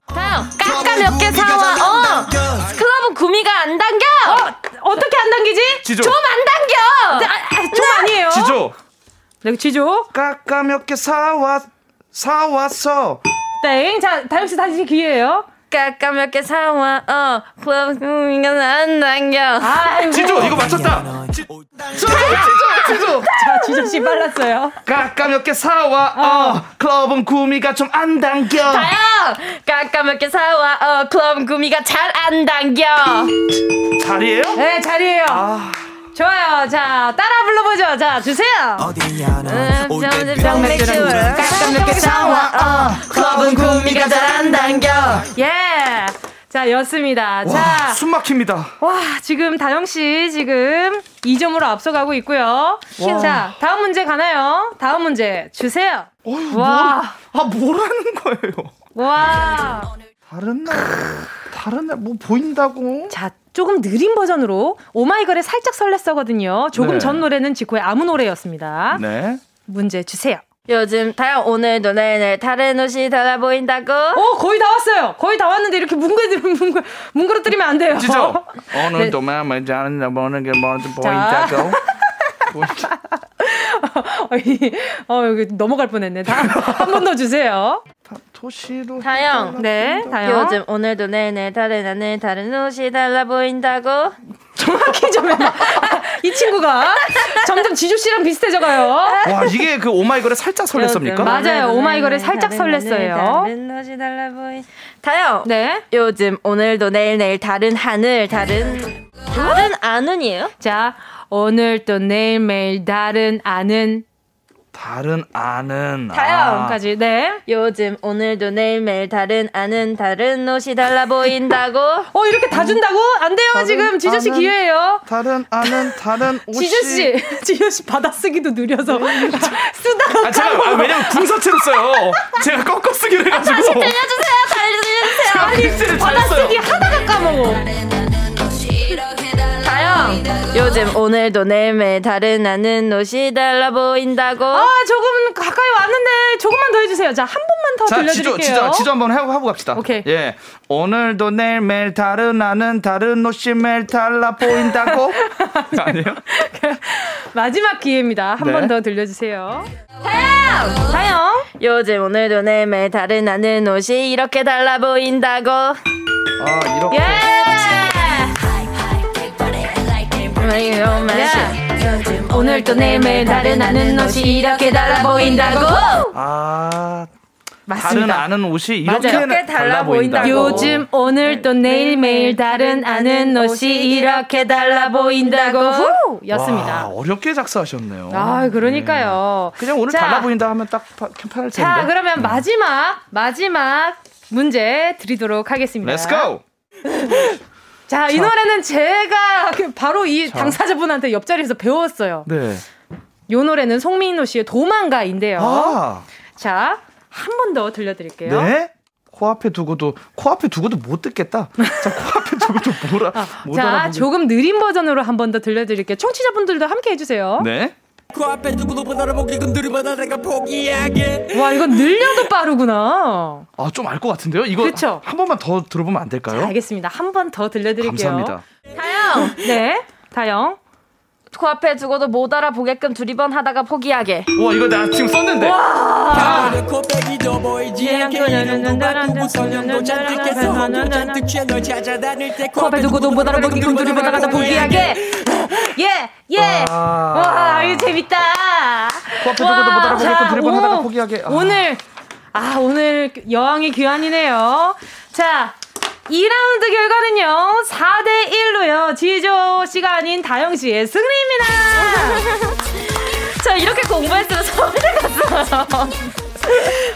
다영 깎아 몇개 사와. 어. 클럽은 구미가 안 당겨. 어, 어떻게 안 당기지? 지조. 좀안 당겨. 아, 아, 좀 아니에요. 지조. 네, 지조. 까까 몇 개 사와 사왔어. 땡. 자, 다영씨 다시 기회예요. 깎아 몇 개 사와. 어. 클럽은 구미가 안 당겨. 지조 이거 맞췄다. 지, 지조 지조 지조. 자, 지조 씨 빨랐어요. 까까 몇개 사와. 어. 클럽은 구미가 좀 안 당겨. 다영 깎아 몇 개 사와. 어. 클럽은 구미가 잘 안 당겨. 자리에요? 네, 자리에요. 좋아요. 자, 따라 불러보죠. 자, 주세요. 병맥주 깎아 몇개 사와. 어. 클럽은 구미가 잘 안 당겨. 예. 자, 였습니다. 와, 자, 숨 막힙니다. 와, 지금 다영씨 지금 2점으로 앞서가고 있고요. 자, 다음 문제 가나요? 다음 문제 주세요. 어휴, 와. 뭘, 아, 뭐라는 거예요? 와. 다른 날, 다른 날 뭐 보인다고? 자, 조금 느린 버전으로 오마이걸에 살짝 설렜어거든요. 조금 네. 전 노래는 지코의 아무 노래였습니다. 네. 문제 주세요. 요즘 다영 오늘도 내내 다른 옷이 달라 보인다고. 어, 거의 다 왔어요. 거의 다 왔는데 이렇게 뭉그러 뭉그러 뭉그러뜨리면 안 돼요. 지조. 네. 오늘 도 마음을 잘한다 보는 게 뭐지 보인다고? 어, 여기 넘어갈 뻔했네. 한번 더 주세요. 도시로 다영. 네, 다영. 요즘 오늘도 내내 다른 나는 다른 옷이 달라 보인다고. 정확히 좀 해봐. 이 친구가 점점 지조 씨랑 비슷해져가요. 와 이게 그 오마이걸에 살짝 설렜습니까? 맞- 맞아요. 오마이걸에 살짝 설렜어요. 다른 옷이 달라 보인. 다영. 네. 요즘 오늘도 내일 내일 다른 하늘 다른 다른 아는이에요? 자, 오늘 또 내일 매일 다른 아는 다른 아는 다영까지. 네. 요즘 오늘도 내일 매일 다른 아는 다른 옷이 달라 보인다고. 어, 이렇게 다 준다고? 안 돼요, 지금. 지조 씨 아는- 기회예요. 다른 아는 다른 옷이 지조 씨, 지조 씨 받아쓰기도 느려서 쓰다가 아 제가 아, 왜냐면 궁서체로 써요. 제가 꺾어 쓰기를 해가지고. 들려주세요. 달려주세요. 아니, 받아쓰기. 하다가 까먹어. 요즘 오늘도 내일 매일 다른 아는 옷이 달라 보인다고. 아, 조금 가까이 왔는데 조금만 더 해주세요. 자, 한 번만 더 자, 들려드릴게요. 지조, 지조, 지조 한번 하고, 하고 갑시다. 오케이. 예. 오늘도 내일 매일 다른 아는 다른 옷이 매일 달라 보인다고? 아니에요? 마지막 기회입니다. 한 네. 번더 들려주세요. 다영! 다영! 요즘 오늘도 내일 매일 다른 아는 옷이 이렇게 달라 보인다고. 아, 이렇게. 예! 오늘 또 내일 매일 다른 아는 옷이 이렇게 달라 보인다고! 아, 맞습니다. 다른 아는 옷이 이렇게, 이렇게 달라, 보인다. 요즘 오늘 또 내일 매일 다른 아는 옷이 이렇게 달라 보인다고 후! 였습니다. 와, 어렵게 작사하셨네요. 아, 그러니까요. 네. 그냥 오늘 자, 달라 보인다 하면 딱 편할 텐데. 자, 그러면 네. 마지막 마지막 문제 드리도록 하겠습니다. Let's go. 자, 자, 이 노래는 제가 그 바로 이 자. 당사자분한테 옆자리에서 배웠어요. 네. 이 노래는 송민호 씨의 도망가인데요. 아. 자, 한 번 더 들려드릴게요. 네. 코앞에 두고도 코앞에 두고도 못 듣겠다. 자, 코앞에 두고도 뭐라. 아, 자, 알아보게. 조금 느린 버전으로 한 번 더 들려드릴게요. 청취자분들도 함께 해주세요. 네. 코앞에 두고도 못 알아보게 건드리마다 내가 포기하게. 와, 이건 늘려도 빠르구나. 아, 좀 알 것 같은데요? 이거 그쵸? 한 번만 더 들어보면 안 될까요? 자, 알겠습니다. 한 번 더 들려드릴게요. 감사합니다. 다영. 네, 다영. 코앞에 두고도 못 알아보게끔 두리번 하다가 포기하게. 와 이거 나 지금 썼는데. 와. 코앞에 두고도 못 알아보게끔 두리번 하다가 포기하게. 예, 예. 와, 이거 재밌다. 코앞에 두고도 못 알아보게끔 두리번 하다가 포기하게. 오늘 아 오늘 여왕이 귀환이네요. 자, 2라운드 결과는요, 4대1로요, 지조 씨가 아닌 다영 씨의 승리입니다! 저 이렇게 공부했으면 서울대 갔어요.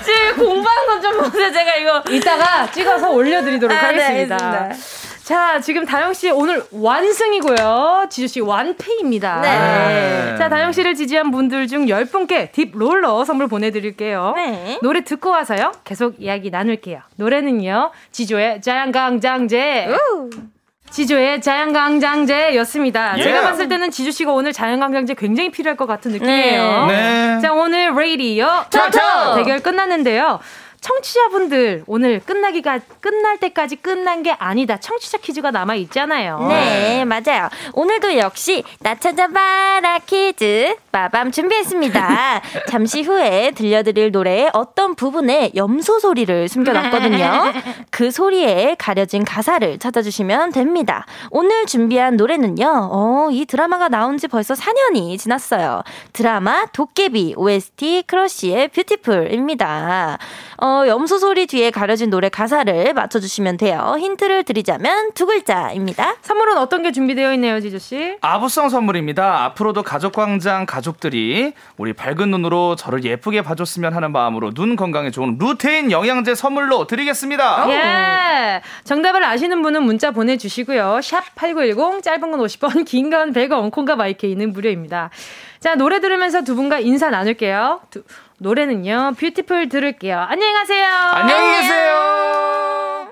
지금 공부한 건 좀 보세요. 제가 이거 이따가 찍어서 올려드리도록 아, 네, 하겠습니다. 네, 자, 지금 다영 씨 오늘 완승이고요. 지조 씨 완패입니다. 네. 자, 다영 씨를 지지한 분들 중 10분께 딥 롤러 선물 보내 드릴게요. 네. 노래 듣고 와서요. 계속 이야기 나눌게요. 노래는요. 지조의 자연강장제. 지조의 자연강장제였습니다. Yeah. 제가 봤을 때는 지조 씨가 오늘 자연강장제 굉장히 필요할 것 같은 느낌이에요. 네. 자, 오늘 레이디어 토토 대결 끝났는데요. 청취자분들 오늘 끝나기가 끝날 때까지 끝난 게 아니다. 청취자 퀴즈가 남아 있잖아요. 네, 맞아요. 오늘도 역시 나 찾아봐라 퀴즈 빠밤 준비했습니다. 잠시 후에 들려드릴 노래의 어떤 부분에 염소 소리를 숨겨놨거든요. 그 소리에 가려진 가사를 찾아주시면 됩니다. 오늘 준비한 노래는요. 어, 이 드라마가 나온 지 벌써 4년이 지났어요. 드라마 도깨비 OST 크러쉬의 Beautiful입니다. 어, 염소 소리 뒤에 가려진 노래 가사를 맞춰주시면 돼요. 힌트를 드리자면 두 글자입니다. 선물은 어떤 게 준비되어 있네요, 지조씨? 아부성 선물입니다. 앞으로도 가족광장 가족들이 우리 밝은 눈으로 저를 예쁘게 봐줬으면 하는 마음으로 눈 건강에 좋은 루테인 영양제 선물로 드리겠습니다. 예. 정답을 아시는 분은 문자 보내주시고요. 샵 8910, 짧은 건 50원, 긴 건 100원, 콩과 마이케이는 무료입니다. 자, 노래 들으면서 두 분과 인사 나눌게요. 두, 노래는요, Beautiful 들을게요. 안녕히 가세요. 안녕히 계세요.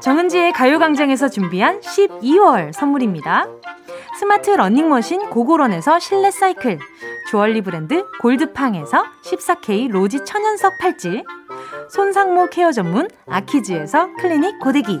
정은지의 가요광장에서 준비한 12월 선물입니다. 스마트 러닝머신 고고런에서 실내 사이클, 주얼리 브랜드 골드팡에서 14K 로지 천연석 팔찌, 손상모 케어 전문 아키즈에서 클리닉 고데기,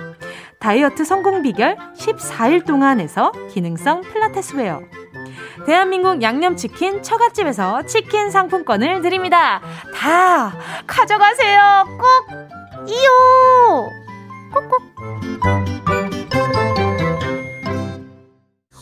다이어트 성공 비결 14일 동안에서 기능성 필라테스 웨어. 대한민국 양념치킨 처갓집에서 치킨 상품권을 드립니다. 다 가져가세요. 꼭 이요. 꼭꼭.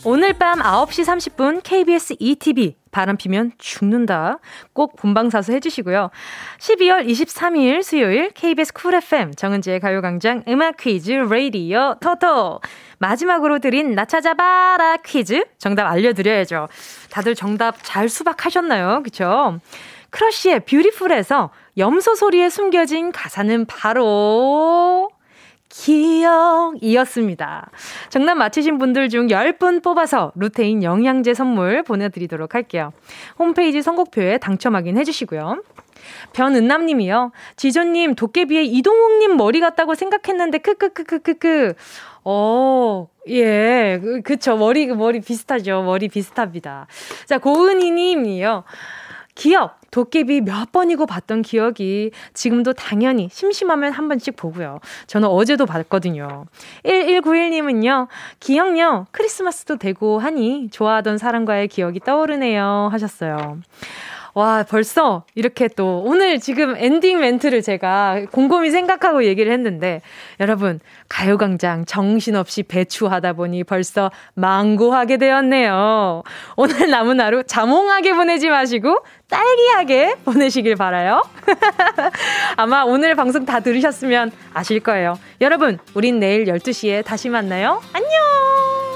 오늘 밤 9시 30분 KBS 2TV 바람 피면 죽는다. 꼭 본방사수 해주시고요. 12월 23일 수요일 KBS Cool FM 정은지의 가요광장 음악 퀴즈 레이디어 토토. 마지막으로 드린 나 찾아봐라 퀴즈 정답 알려드려야죠. 다들 정답 잘 수박하셨나요? 그쵸? 크러쉬의 Beautiful에서 염소 소리에 숨겨진 가사는 바로 기억이었습니다. 정답 맞히신 분들 중 10분 뽑아서 루테인 영양제 선물 보내드리도록 할게요. 홈페이지 선곡표에 당첨 확인해 주시고요. 변은남 님이요. 지조님, 도깨비의 이동욱님 머리 같다고 생각했는데, 크크크크크크. 어, 예, 그, 그쵸. 머리, 머리 비슷하죠. 머리 비슷합니다. 자, 고은희님이요. 기억, 도깨비 몇 번이고 봤던 기억이 지금도 당연히 심심하면 한 번씩 보고요. 저는 어제도 봤거든요. 1191님은요, 기억요, 크리스마스도 되고 하니 좋아하던 사람과의 기억이 떠오르네요. 하셨어요. 와, 벌써 이렇게 또 오늘 지금 엔딩 멘트를 제가 곰곰이 생각하고 얘기를 했는데 여러분, 가요광장 정신없이 배추하다 보니 벌써 망고하게 되었네요. 오늘 남은 하루 자몽하게 보내지 마시고 딸기하게 보내시길 바라요. 아마 오늘 방송 다 들으셨으면 아실 거예요. 여러분, 우린 내일 12시에 다시 만나요. 안녕!